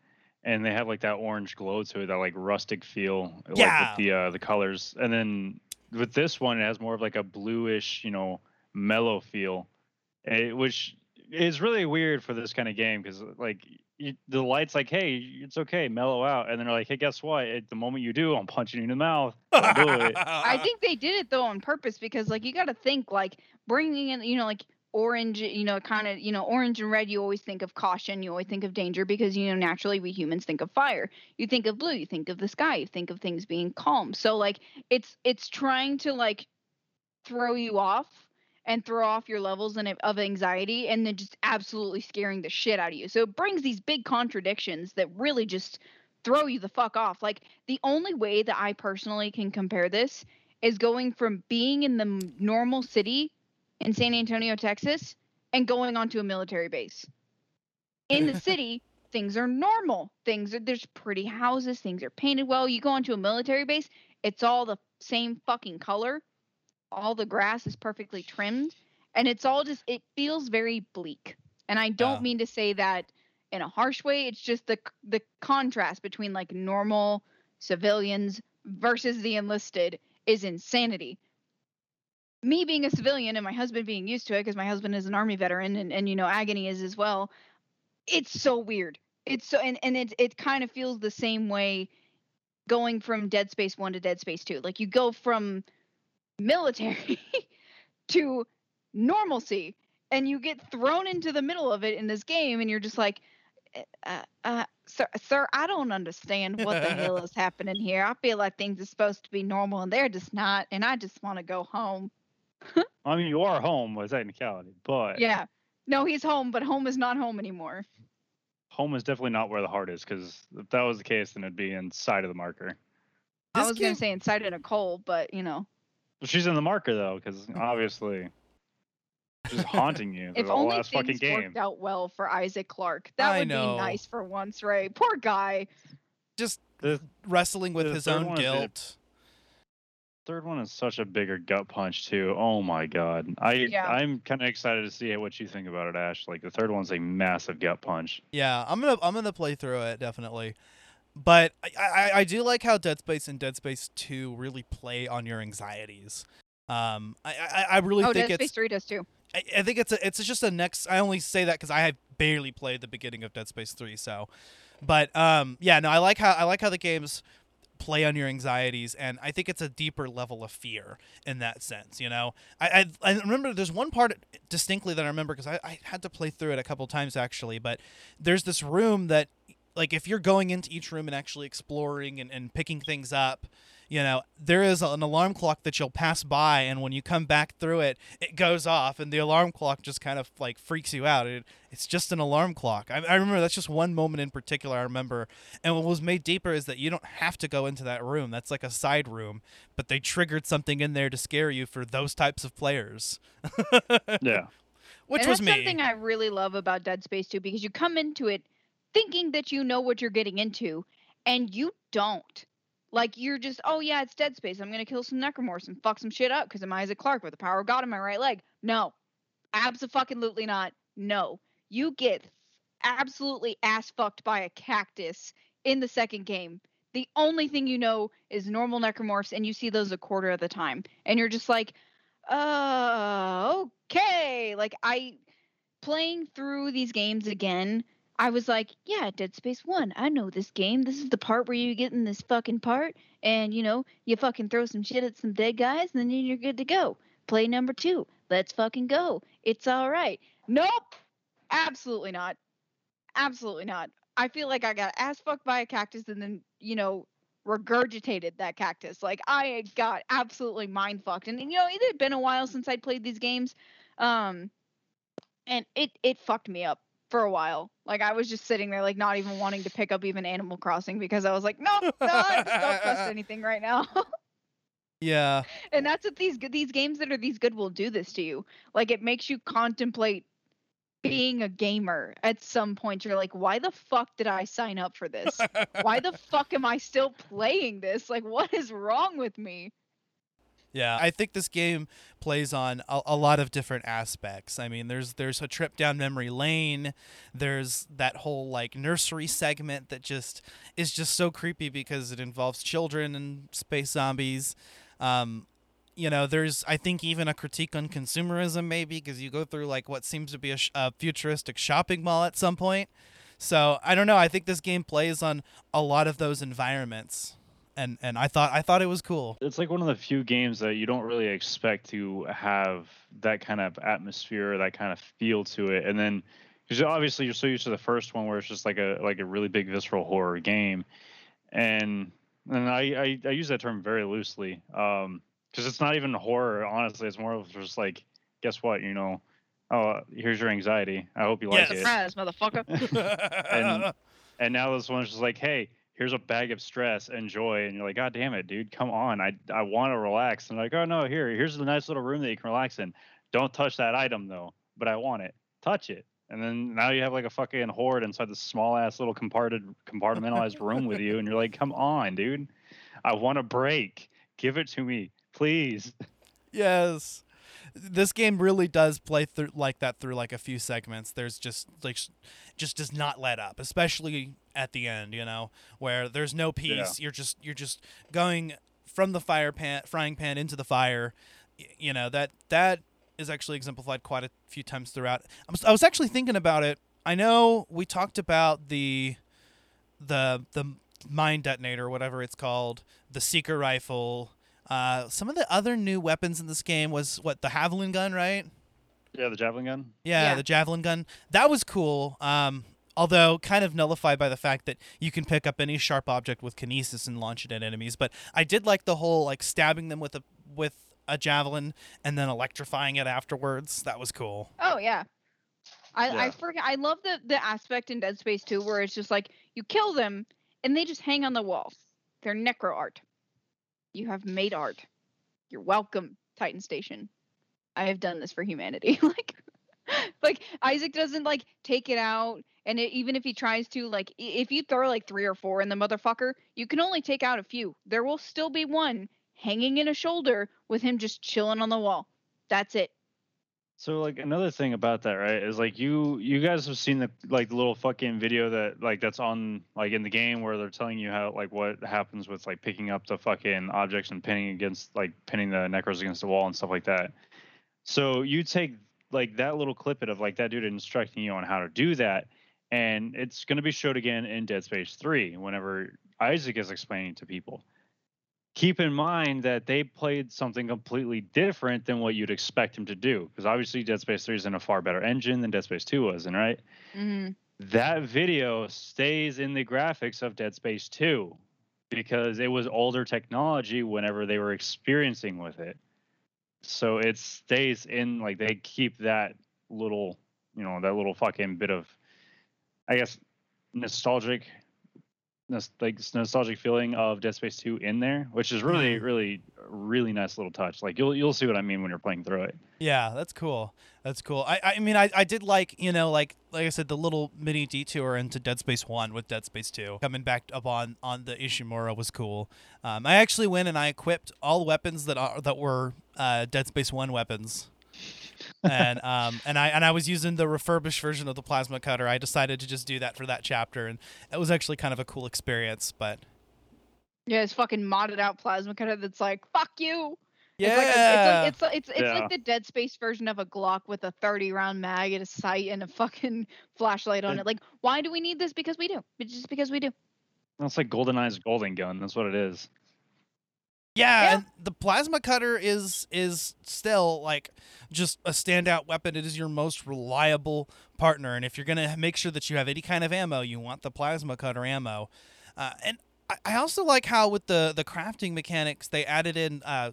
and they have like that orange glow to it, that like rustic feel, like with the uh, the colors, and then with this one it has more of like a bluish, you know, mellow feel, eh, which is really weird for this kind of game because like you, the lights like hey it's okay mellow out and then they're like hey guess what? At the moment you do i'm punching you in the mouth. Do it. I think they did it though on purpose because like you got to think like bringing in you know like orange you know kind of you know orange and red you always think of caution you always think of danger because you know naturally we humans think of fire. You think of blue you think of the sky you think of things being calm. So like it's it's trying to like throw you off and throw off your levels and of anxiety and then just absolutely scaring the shit out of you so it brings these big contradictions that really just throw you the fuck off like the only way that i personally can compare this is going from being in the normal city in San Antonio, Texas, and going onto a military base. In the city, things are normal. Things are there's pretty houses, things are painted well. You go onto a military base, it's all the same fucking color. All the grass is perfectly trimmed, and it's all just it feels very bleak. And I don't Yeah. mean to say that in a harsh way. It's just the the contrast between like normal civilians versus the enlisted is insanity me being a civilian and my husband being used to it because my husband is an army veteran and, and you know agony is as well it's so weird it's so and, and it, it kind of feels the same way going from dead space 1 to dead space 2 like you go from military to normalcy and you get thrown into the middle of it in this game and you're just like uh, uh, sir, sir, I don't understand what the hell is happening here. I feel like things are supposed to be normal and they're just not, and I just want to go home. I mean, you are home with technicality, but Yeah. No, he's home, but home is not home anymore. home is definitely not where the heart is. Because if that was the case, then it'd be inside of the marker. I This was game- gonna say inside Nicole, but you know, Well, she's in the marker though, because obviously she's haunting you if the only last fucking things game. worked out well for Isaac Clarke, that I would know. be nice for once, Ray. Poor guy. Just The wrestling with the his own one is guilt. third one is such a bigger gut punch too. Oh my god, I Yeah. I'm kind of excited to see what you think about it, Ash. Like the third one's a massive gut punch. Yeah, I'm gonna I'm gonna play through it definitely, but I, I I do like how Dead Space and Dead Space Two really play on your anxieties. Um, I I, I really oh, think Dead Space it's Three does too. I, I think it's a, it's just a next. I only say that because I have barely played the beginning of Dead Space Three, so. But um, yeah, no, I like how I like how the games play on your anxieties and i think it's a deeper level of fear in that sense you know i i, I remember there's one part distinctly that i remember because I, I had to play through it a couple times actually but there's this room that like if you're going into each room and actually exploring and, and picking things up you know there is an alarm clock that you'll pass by and when you come back through it it goes off and the alarm clock just kind of like freaks you out. It, it's just an alarm clock. I, I remember that's just one moment in particular i remember and what was made deeper is that you don't have to go into that room. That's like a side room but they triggered something in there to scare you for those types of players. Yeah. which and was that's me. something I really love about Dead Space 2 because you come into it thinking that you know what you're getting into, and you don't. Like you're just, oh yeah, it's Dead Space. I'm gonna kill some necromorphs and fuck some shit up because I'm Isaac Clarke with the power of God in my right leg. No, absolutely not. No, you get absolutely ass fucked by a cactus in the second game. The only thing you know is normal necromorphs, and you see those a quarter of the time, and you're just like, uh, okay. Like I playing through these games again, I was like, yeah, Dead Space 1. I know this game. This is the part where you get in this fucking part and, you know, you fucking throw some shit at some dead guys and then you're good to go. Play number 2. Let's fucking go. It's all right. Nope. Absolutely not. Absolutely not. I feel like I got ass fucked by a cactus and then, you know, regurgitated that cactus. Like I got absolutely mind fucked. And, you know, it had been a while since I'd played these games. Um and it it fucked me up for a while. Like I was just sitting there, like not even wanting to pick up even Animal Crossing because I was like, no, no, I don't trust anything right now. yeah and that's what these these games that are these good will do this to you. Like it makes you contemplate being a gamer at some point. You're like, why the fuck did I sign up for this? why the fuck am I still playing this? Like, what is wrong with me? Yeah, I think this game plays on a, a, lot of different aspects. I mean, there's there's a trip down memory lane. There's that whole like nursery segment that just is just so creepy because it involves children and space zombies. Um, you know, there's I think even a critique on consumerism maybe because you go through like what seems to be a, sh- a futuristic shopping mall at some point. So I don't know. I think this game plays on a lot of those environments and and I thought I thought it was cool. It's like one of the few games that you don't really expect to have that kind of atmosphere, that kind of feel to it, and then because obviously you're so used to the first one where it's just like a like a really big visceral horror game, and and I I, I use that term very loosely because um, it's not even horror. Honestly, it's more of just like guess what you know. Oh, here's your anxiety. I hope you like Yes. it. Surprise, motherfucker. And- And now this one's just like, hey, here's a bag of stress, enjoy. And you're like, God damn it, dude, come on. I I want to relax. And like, oh no, here, here's the nice little room that you can relax in. Don't touch that item though, but I want it. Touch it. And then now you have like a fucking horde inside this small ass little comparted compartmentalized room with you, and you're like, come on, dude. I want a break. Give it to me, please. yes. This game really does play through like that through like a few segments. There's just like just does not let up, especially at the end, you know, where there's no peace. You're just you're just going from the fire pan frying pan into the fire. You know, that that is actually exemplified quite a few times throughout. I was, I was actually thinking about it. I know we talked about the the the mine detonator, whatever it's called, the seeker rifle. Uh, some of the other new weapons in this game was what the javelin gun, right? Yeah, the javelin gun. Yeah, Yeah. the javelin gun. That was cool. Um, although kind of nullified by the fact that you can pick up any sharp object with kinesis and launch it at enemies. But I did like the whole like stabbing them with a with a javelin and then electrifying it afterwards. That was cool. Oh yeah. I I forget. I love the the aspect in Dead Space 2 where it's just like you kill them and they just hang on the wall. They're necro art. You have made art. You're welcome, Titan Station. I have done this for humanity. like like Isaac doesn't like take it out and it, even if he tries to like if you throw like 3 or 4 in the motherfucker, you can only take out a few. There will still be one hanging in a shoulder with him just chilling on the wall. That's it. So like another thing about that, right, is like you you guys have seen the like little fucking video that like that's on like in the game where they're telling you how like what happens with like picking up the fucking objects and pinning against like pinning the necros against the wall and stuff like that. So you take like that little clip of like that dude instructing you on how to do that, and it's gonna be showed again in Dead Space 3 whenever Isaac is explaining to people. Keep in mind that they played something completely different than what you'd expect him to do, because obviously Dead Space 3 is in a far better engine than Dead Space 2 was, and right? hmm that video stays in the graphics of Dead Space 2 because it was older technology whenever they were experiencing with it. So it stays in like they keep that little, you know, that little fucking bit of I guess nostalgic nos- like nostalgic feeling of Dead Space 2 in there, which is really really really nice little touch. Like you'll you'll see what I mean when you're playing through it. Yeah, that's cool. That's cool. I, I mean, I, I did like, you know, like like I said, the little mini detour into Dead Space One with Dead Space Two coming back up on on the Ishimura was cool. Um, I actually went and I equipped all weapons that are that were uh, Dead Space One weapons. And um and I and I was using the refurbished version of the plasma cutter. I decided to just do that for that chapter, and it was actually kind of a cool experience. But Yeah, it's fucking modded out plasma cutter that's like, fuck you. yeah, It's like a, it's like, it's it's, it's Yeah. like the Dead Space version of a Glock with a 30 round mag and a sight and a fucking flashlight on And- it. Like, why do we need this? Because we do. It's just because we do. It's like GoldenEye's golden gun. That's what it is. Yeah, Yeah. and the plasma cutter is is still like just a standout weapon. It is your most reliable partner, and if you're gonna make sure that you have any kind of ammo, you want the plasma cutter ammo. Uh, and I, I also like how with the the crafting mechanics they added in uh,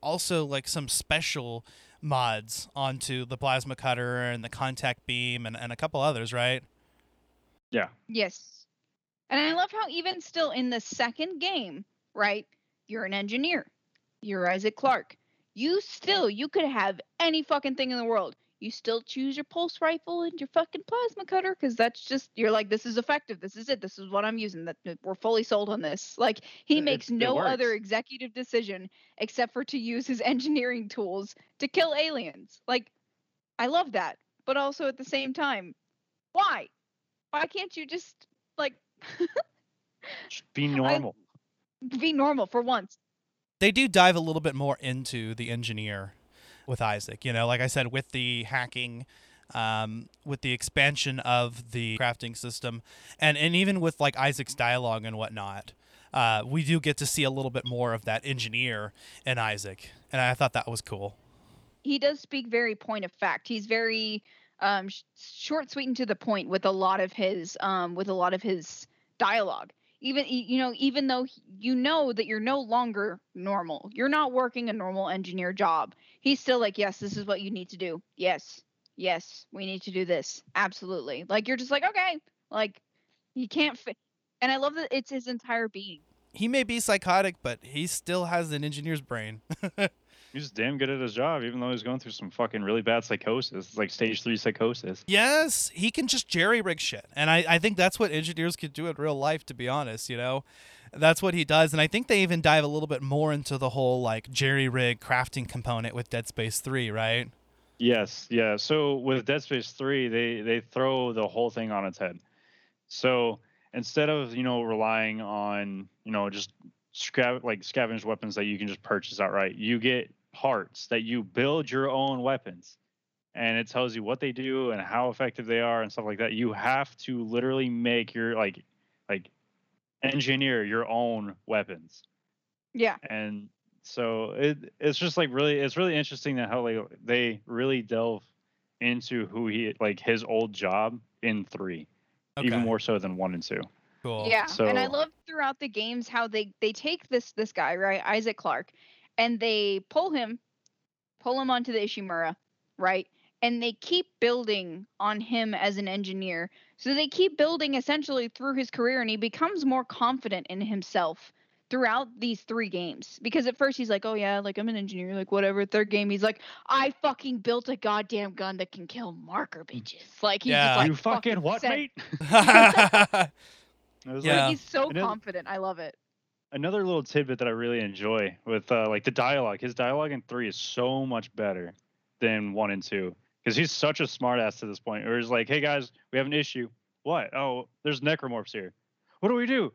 also like some special mods onto the plasma cutter and the contact beam and, and a couple others, right? Yeah. Yes. And I love how even still in the second game, right? You're an engineer. You're Isaac Clarke. You still you could have any fucking thing in the world. You still choose your pulse rifle and your fucking plasma cutter because that's just you're like this is effective. This is it. This is what I'm using. That we're fully sold on this. Like he It- makes no other executive decision except for to use his engineering tools to kill aliens. Like I love that, but also at the same time, why? Why can't you just like be normal. Be normal for once? they do dive a little bit more into the engineer with Isaac. You know, like I said, with the hacking, um, with the expansion of the crafting system, and and even with like Isaac's dialogue and whatnot, uh, we do get to see a little bit more of that engineer in Isaac, and I thought that was cool. He does speak very point of fact. He's very um, sh- short, sweet, and to the point with a lot of his um, with a lot of his dialogue. Even you know, even though you know that you're no longer normal, you're not working a normal engineer job. He's still like, yes, this is what you need to do. Yes, yes, we need to do this. Absolutely. Like you're just like, okay, like you can't fit. And I love that it's his entire being. He may be psychotic, but he still has an engineer's brain. He's damn good at his job, even though he's going through some fucking really bad psychosis. It's like stage three psychosis. Yes, he can just jerry rig shit. And I, I think that's what engineers could do in real life, to be honest, you know? That's what he does. And I think they even dive a little bit more into the whole like jerry rig crafting component with Dead Space 3, right? Yes, yeah. So with Dead Space 3, they they throw the whole thing on its head. So instead of, you know, relying on, you know, just scav- like scavenged weapons that you can just purchase outright, you get parts that you build your own weapons. And it tells you what they do and how effective they are and stuff like that. You have to literally make your like like engineer your own weapons Yeah. and so it it's just like really it's really interesting that how like they really delve into who he like his old job in three even more so than one and two Cool. Yeah, and I love throughout the games how they they take this this guy right Isaac Clarke, and they pull him, pull him onto the Ishimura, right, and they keep building on him as an engineer. So they keep building essentially through his career, and he becomes more confident in himself throughout these three games. Because at first he's like, "Oh yeah, like I'm an engineer, like whatever." Third game he's like, "I fucking built a goddamn gun that can kill marker bitches." Like he's Yeah. just like, you fucking what said- mate Yeah. Like, he's so And it- confident. I love it. Another little tidbit that I really enjoy with uh, like the dialogue. His dialogue in three is so much better than one and two because he's such a smartass to this point. Where he's like, "Hey guys, we have an issue. What? Oh, there's necromorphs here. What do we do?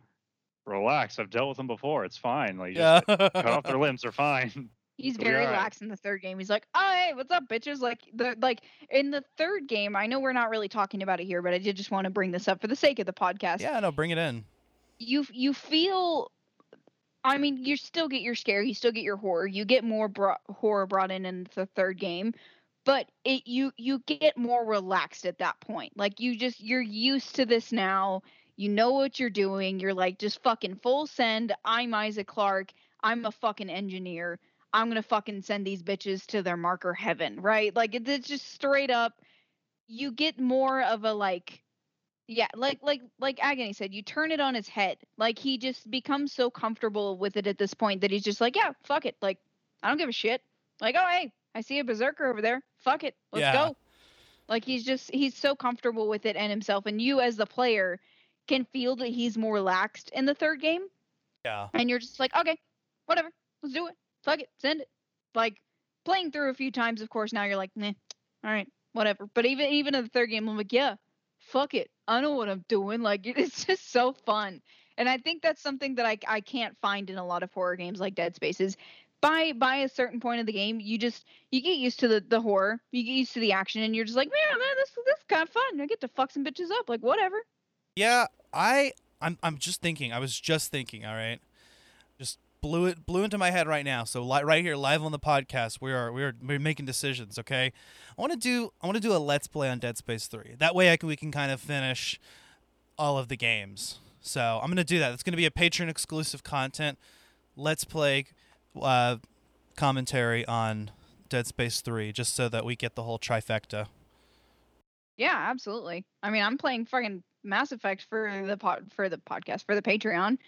Relax. I've dealt with them before. It's fine. Like, just yeah. cut off their limbs. They're fine." He's very alright. lax in the third game. He's like, "Oh, hey, what's up, bitches?" Like the like in the third game. I know we're not really talking about it here, but I did just want to bring this up for the sake of the podcast. yeah, no, bring it in. you you feel I mean, you still get your scare, you still get your horror. You get more bro- horror brought in in the third game, but it you you get more relaxed at that point. Like you just you're used to this now. You know what you're doing. You're like just fucking full send. I'm Isaac Clarke. I'm a fucking engineer. I'm gonna fucking send these bitches to their marker heaven, right? Like it's just straight up. You get more of a like yeah, like like like Agony said, you turn it on his head. Like he just becomes so comfortable with it at this point that he's just like, yeah, fuck it. Like I don't give a shit. Like oh hey, I see a berserker over there. Fuck it, let's Yeah. go. Like he's just he's so comfortable with it and himself, and you as the player can feel that he's more relaxed in the third game, Yeah. and you're just like, okay, whatever, let's do it. Fuck it, send it. Like playing through a few times, of course. Now you're like, nah, all right, whatever. But even even in the third game, I'm like, yeah, fuck it. I know what I'm doing. Like it's just so fun. And I think that's something that I I can't find in a lot of horror games like Dead Space is by by a certain point of the game, you just you get used to the, the horror, you get used to the action, and you're just like, man, man, this this is kind of fun. I get to fuck some bitches up, like whatever. Yeah, I I'm I'm just thinking. I was just thinking, all right. Just blew it blew into my head right now. So li- right here live on the podcast, we are we are we're making decisions, okay? I want to do I want to do a let's play on Dead Space 3. That way I can we can kind of finish all of the games. So, I'm to do that. It's to be a Patreon exclusive content. Let's play uh commentary on Dead Space 3 just so that we get the whole trifecta. Yeah, absolutely. I mean, I'm playing fucking Mass Effect for the pod for the podcast for the Patreon.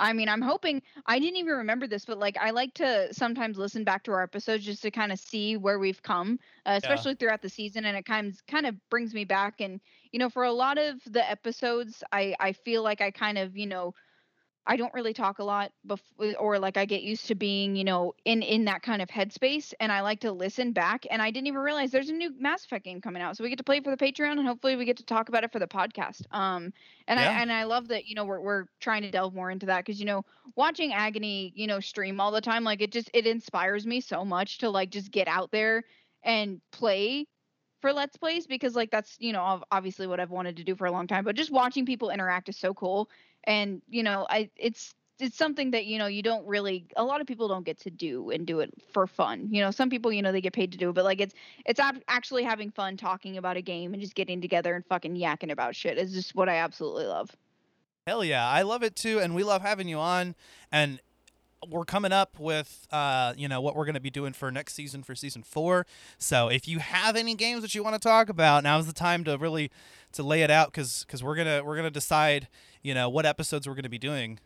I mean, I'm hoping I didn't even remember this, but like I like to sometimes listen back to our episodes just to kind of see where we've come, uh, especially throughout the season, and it kind of kind of brings me back. And you know, for a lot of the episodes, I I feel like I kind of you know I don't really talk a lot before, or like I get used to being, you know, in in that kind of headspace, and I like to listen back. And I didn't even realize there's a new Mass Effect game coming out, so we get to play for the Patreon, and hopefully we get to talk about it for the podcast. Um, and Yeah. I and I love that, you know, we're we're trying to delve more into that because you know, watching Agony, you know, stream all the time, like it just it inspires me so much to like just get out there and play for let's plays because like that's you know obviously what I've wanted to do for a long time but just watching people interact is so cool and you know i it's it's something that you know you don't really a lot of people don't get to do and do it for fun you know some people you know they get paid to do it but like it's it's actually having fun talking about a game and just getting together and fucking yakking about shit is just what i absolutely love Hell yeah, I love it too, and we love having you on. And we're coming up with, uh, you know, what we're going to be doing for next season for season four. So if you have any games that you want to talk about, now is the time to really to lay it out because because we're gonna we're gonna decide, you know, what episodes we're going to be doing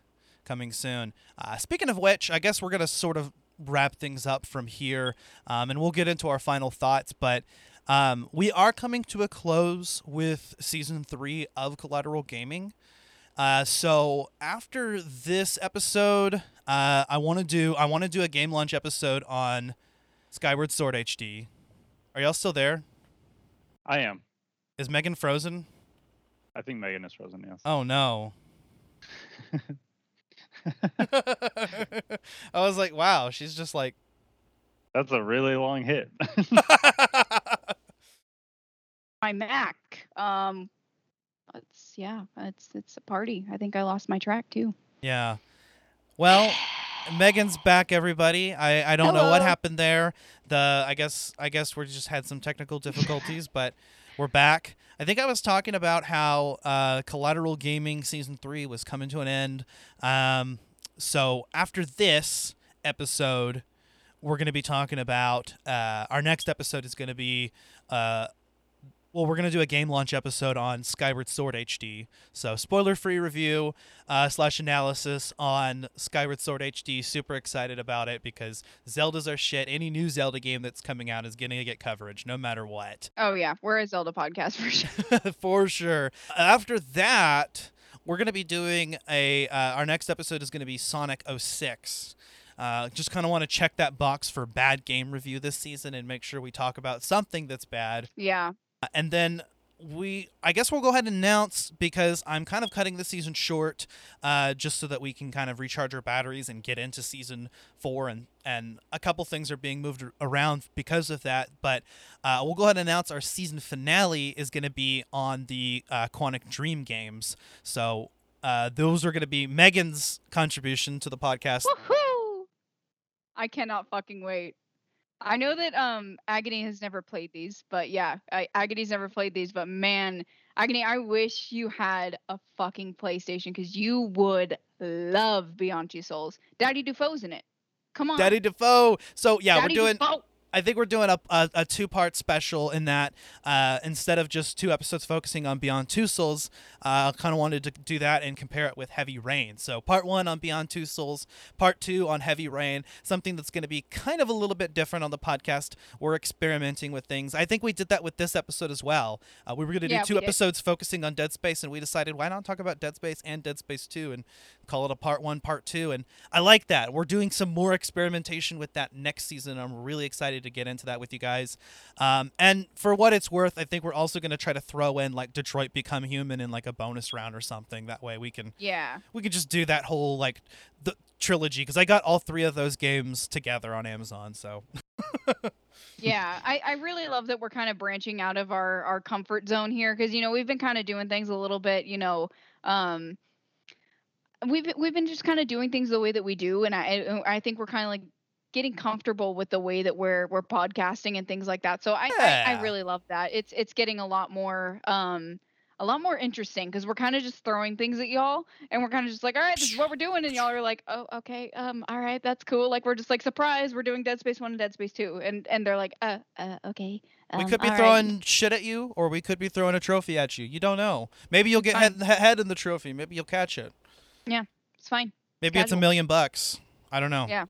coming soon. Uh, speaking of which, I guess we're gonna sort of wrap things up from here, um, and we'll get into our final thoughts, but. Um, we are coming to a close with season three of Collateral Gaming. Uh, so after this episode, uh, I want to do I want to do a game launch episode on Skyward Sword HD. Are y'all still there? I am. Is Megan frozen? I think Megan is frozen. Yes. Oh no. I was like, wow, she's just like That's a really long hit. my mac um it's yeah it's it's a party i think i lost my track too Yeah. Well, Megan's back, everybody. I, I don't know what happened there. The I guess I guess we just had some technical difficulties, but we're back. I think I was talking about how uh, Collateral Gaming season three was coming to an end. Um, so after this episode, we're going to be talking about uh, our next episode is going to be uh, well, we're gonna do a game launch episode on Skyward Sword HD. So spoiler-free review uh, slash analysis on Skyward Sword HD. Super excited about it because Zelda's our shit. Any new Zelda game that's coming out is gonna get coverage, no matter what. oh yeah we're a zelda podcast for sure For sure. After that, we're gonna be doing a. Uh, our next episode is gonna be Sonic 06. Uh, just kind of want to check that box for bad game review this season and make sure we talk about something that's bad. yeah and then we i guess we'll go ahead and announce because i'm kind of cutting the season short uh, just so that we can kind of recharge our batteries and get into season four and and a couple things are being moved around because of that but uh, we'll go ahead and announce our season finale is going to be on the uh, quantic dream games so Uh, those are going to be Megan's contribution to the podcast. Woohoo! I cannot fucking wait. I know that um Agony has never played these, but yeah, I, Agony's never played these, but man, Agony, I wish you had a fucking PlayStation because you would love Beyond Two Souls. Daddy Dafoe's in it. Come on, Daddy Dafoe. So yeah, Daddy we're doing. Dafoe. I think we're doing a, a, a two part special in that uh, instead of just two episodes focusing on Beyond Two Souls, uh, I kind of wanted to do that and compare it with Heavy Rain. So, part one on Beyond Two Souls, part two on Heavy Rain, something that's going to be kind of a little bit different on the podcast. We're experimenting with things. I think we did that with this episode as well. Uh, we were going to do Yeah, two we did. episodes focusing on Dead Space, and we decided why not talk about Dead Space and Dead Space 2 and call it a part one, part two. And I like that. We're doing some more experimentation with that next season. I'm really excited to get into that with you guys. Um, and for what it's worth, I think we're also going to try to throw in like Detroit Become Human in like a bonus round or something. That way we can Yeah. we could just do that whole like the trilogy because I got all three of those games together on Amazon. So yeah I, I really love that we're kind of branching out of our our comfort zone here because you know we've been kind of doing things a little bit you know um we've been- we've been just kind of doing things the way that we do and i i think we're kind of like getting comfortable with the way that we're we're podcasting and things like that so i I, I really love that it's it's getting a lot more um a lot more interesting because we're kind of just throwing things at y'all and we're kind of just like all right this is what we're doing and y'all are like oh okay um all right that's cool like we're just like surprise we're doing dead space 1 and dead space 2 and and they're like uh uh okay we um, could be all right." throwing shit at you, or we could be throwing a trophy at you. You don't know. Maybe you'll get head, head in the trophy. Maybe you'll catch it. It's fine Maybe it's a million bucks. I don't know. Yeah.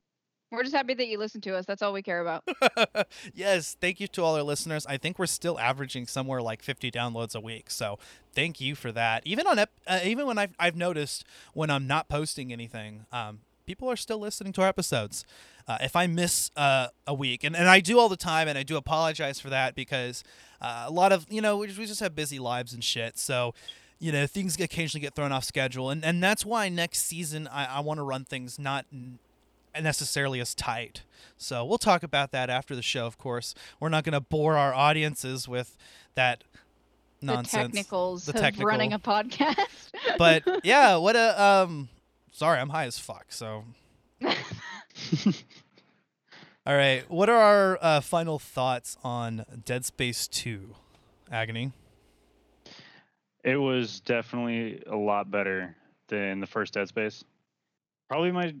we're just happy that you listen to us that's all we care about yes, thank you to all our listeners. I think we're still averaging somewhere like 50 downloads a week. So thank you for that. Even on ep- uh, even when I've I've noticed when I'm not posting anything, um, people are still listening to our episodes. Uh, if I miss uh, a week, and, and I do all the time, and I do apologize for that because uh, a lot of you know we, we just have busy lives and shit. So you know things occasionally get thrown off schedule, and and that's why next season I, I want to run things not necessarily as tight. So we'll talk about that after the show, of course. We're not going to bore our audiences with that nonsense. the technicals The of running a podcast But yeah, what a um sorry, I'm high as fuck, so All right, what are our uh, final thoughts on Dead Space 2? Agony. It was definitely a lot better than the first Dead Space. Probably my,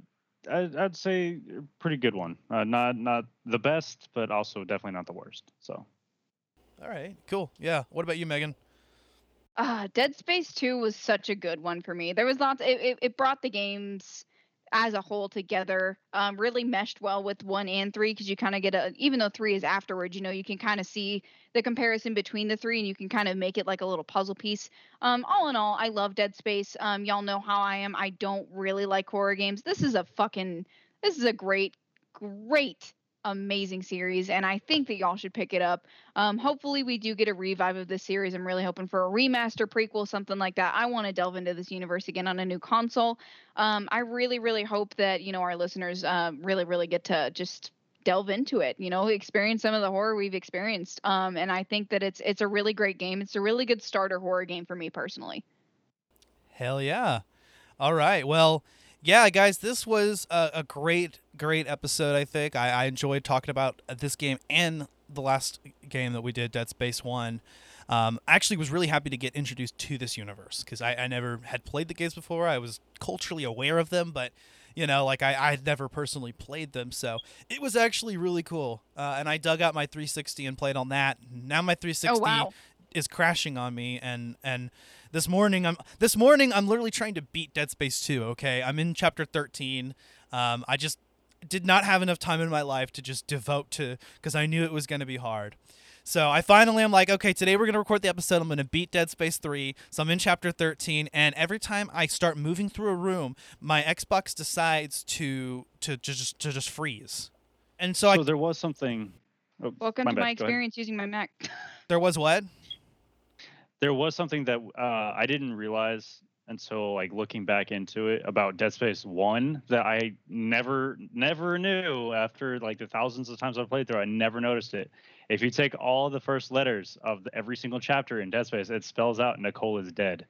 I'd, I'd say, pretty good one. Uh, not not the best, but also definitely not the worst. So All right, cool. Yeah. What about you, Megan? Uh, Dead Space 2 was such a good one for me. There was lots it, it, it brought the games as a whole together. Um, really meshed well with 1 and 3 because you kind of get a even though 3 is afterwards, you know, you can kind of see the comparison between the 3 and you can kind of make it like a little puzzle piece. Um, all in all, I love Dead Space. Um, y'all know how I am. I don't really like horror games. This is a fucking this is a great great amazing series and i think that y'all should pick it up. Um, hopefully we do get a revive of this series. I'm really hoping for a remaster prequel something like that. I want to delve into this universe again on a new console. Um, i really really hope that you know our listeners uh, really really get to just delve into it you know experience some of the horror we've experienced. Um, and i think that it's it's a really great game. It's a really good starter horror game for me personally. Hell yeah. All right. Well, yeah, guys, this was a, a great, great episode, I think. I, I enjoyed talking about this game and the last game that we did, Dead Space 1. Um, I actually was really happy to get introduced to this universe because I, I never had played the games before. I was culturally aware of them, but you know, like I, I had never personally played them, so it was actually really cool. Uh, and I dug out my 360 and played on that. Now my 360 wow. is crashing on me, and and this morning I'm this morning I'm literally trying to beat Dead Space 2. Okay, I'm in chapter 13. Um, I just did not have enough time in my life to just devote to because I knew it was going to be hard. So I finally am like, okay, today we're gonna record the episode. I'm gonna beat Dead Space 3. So I'm in chapter 13, and every time I start moving through a room, my Xbox decides to to just to just freeze. And so, so I there was something. oh, welcome my to bad, my experience using my mac there was what? There was something that uh, I didn't realize until like looking back into it about Dead Space One that I never never knew after like the thousands of times I've played through. I never noticed it. If you take all the first letters of the, every single chapter in Dead Space, it spells out Nicole is dead.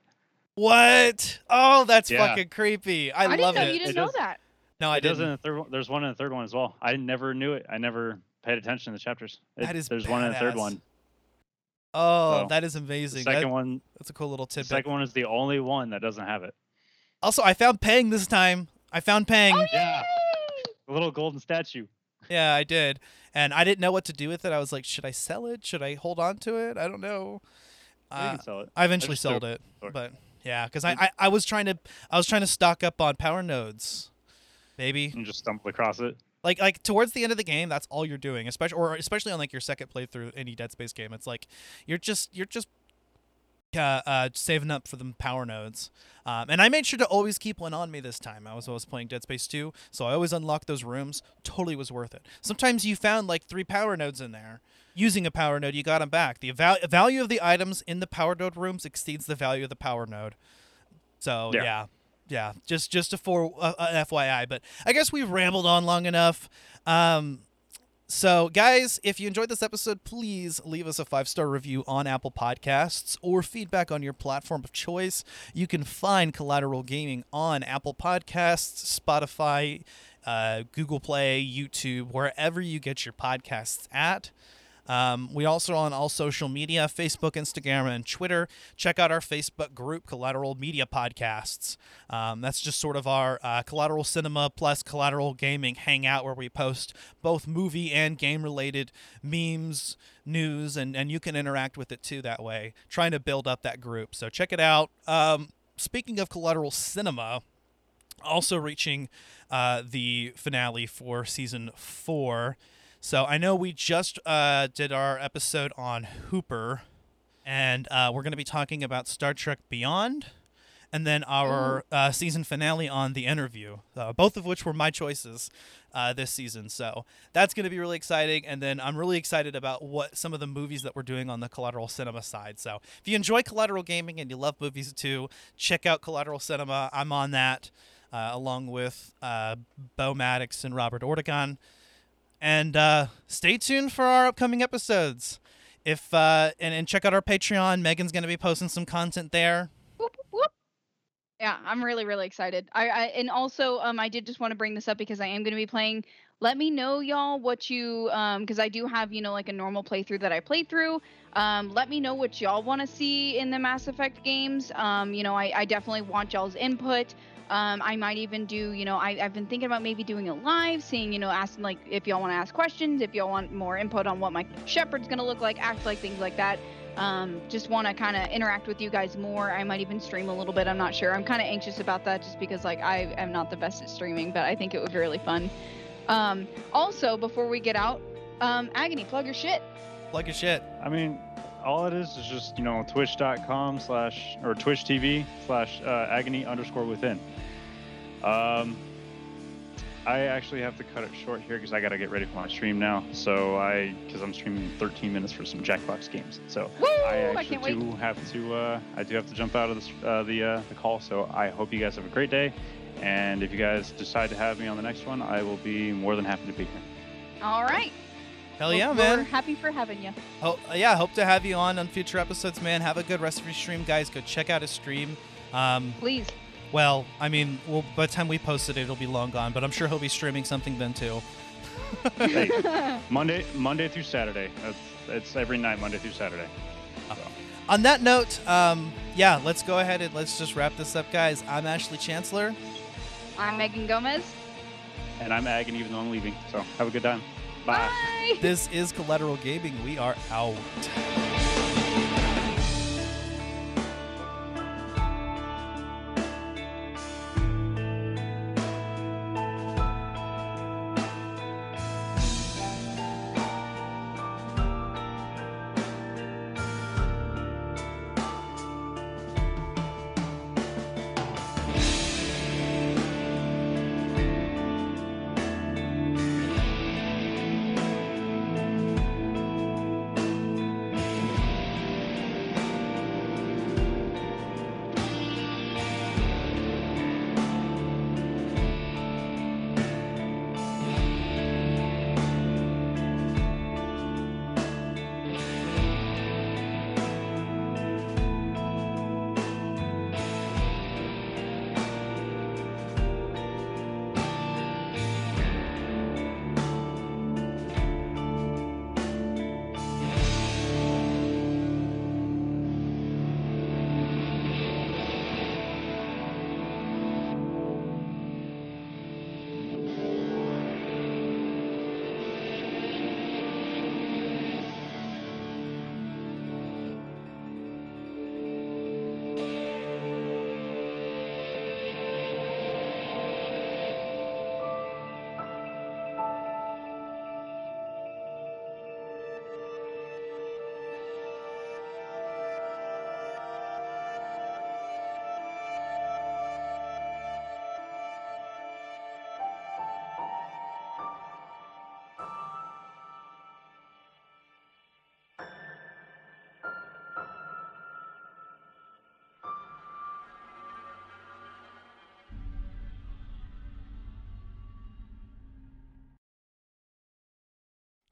What? Oh, that's Yeah. fucking creepy. I, I, didn't love know it. you didn't It know does- that. no, I it does in didn't. the third one. There's one in the third one as well. I never knew it. I never paid attention to the chapters. It- That is there's one in the third one. Oh, So, that is The amazing. second That- one, that's a cool little the tidbit. second one is the only one that doesn't have it. Also, I found Peng this time. I found Peng. Oh, Yeah. A little golden statue. Yeah, I did. And I didn't know what to do with it. I was like, should I sell it? Should I hold on to it? I don't know. you Uh, can sell it. I eventually just threw sold it it, store. but yeah, because I, I I was trying to I was trying to stock up on power nodes, maybe. and just stumbled across it. Like like towards the end of the game, that's all you're doing, especially or especially on like your second playthrough any Dead Space game. It's like you're just you're just uh, uh, saving up for the power nodes. Um, and I made sure to always keep one on me this time. I was always playing Dead Space 2, so I always unlocked those rooms. Totally was worth it. Sometimes you found like three power nodes in there. Using a power node, you got them back. The val- value of the items in the power node rooms exceeds the value of the power node. So Yeah. yeah, yeah. Just just a for uh, uh, FYI. But I guess we've rambled on long enough. Um, so, guys, if you enjoyed this episode, please leave us a five star review on Apple Podcasts or feedback on your platform of choice. You can find Collateral Gaming on Apple Podcasts, Spotify, uh, Google Play, YouTube, wherever you get your podcasts at. Um, we also are on all social media Facebook, Instagram, and Twitter. Check out our Facebook group, Collateral Media Podcasts. Um, that's just sort of our uh, Collateral Cinema plus Collateral Gaming hangout where we post both movie and game related memes, news, and, and you can interact with it too that way, trying to build up that group. So check it out. Um, speaking of Collateral Cinema, also reaching uh, the finale for season four. So I know we just uh, did our episode on Hooper, and uh, we're going to be talking about Star Trek Beyond, and then our uh, season finale on The Interview, uh, both of which were my choices uh, this season. So that's going to be really exciting, and then I'm really excited about what some of the movies that we're doing on the Collateral Cinema side. So if you enjoy Collateral Gaming and you love movies too, check out Collateral Cinema. I'm on that. Uh, along with uh, Bo Maddox and Robert Ortegon and uh, stay tuned for our upcoming episodes. If uh, and, and check out our Patreon. Megan's going to be posting some content there. Yeah, I'm really really excited. I, I and also um I did just want to bring this up because I am going to be playing. Let me know y'all what you um because I do have you know like a normal playthrough that I played through. Um, let me know what y'all want to see in the Mass Effect games. Um, you know I, I definitely want y'all's input. Um, I might even do, you know, I, I've been thinking about maybe doing a live, seeing, you know, asking like if y'all want to ask questions, if y'all want more input on what my Shepard's gonna look like, act like, things like that. Um, just want to kind of interact with you guys more. I might even stream a little bit. I'm not sure. I'm kind of anxious about that just because like I am not the best at streaming, but I think it would be really fun. Um, also, before we get out, um, Agony, plug your shit. Plug your shit. I mean, all it is is just you know twitch.com slash or twitch tv slash uh, agony underscore within um i actually have to cut it short here because i gotta get ready for my stream now so i because i'm streaming 13 minutes for some jackbox games so Woo! i I actually wait. do have to uh i do have to jump out of this uh, the uh, the call so i hope you guys have a great day and if you guys decide to have me on the next one i will be more than happy to be here All right. Hell yeah, We're man. happy for having you. Ho- yeah, hope to have you on on future episodes, man. Have a good rest of your stream, guys. Go check out his stream. Um, Please. well, I mean, well, by the time we post it, it'll be long gone, but I'm sure he'll be streaming something then too. Hey, monday monday through saturday that's it's every night monday through saturday On that note, um, yeah, let's go ahead and let's just wrap this up, guys. I'm Ashley Chancellor. I'm Megan Gomez. and i'm agony even though i'm leaving so have a good time bye. Bye. This is Collateral Gaming. We are out.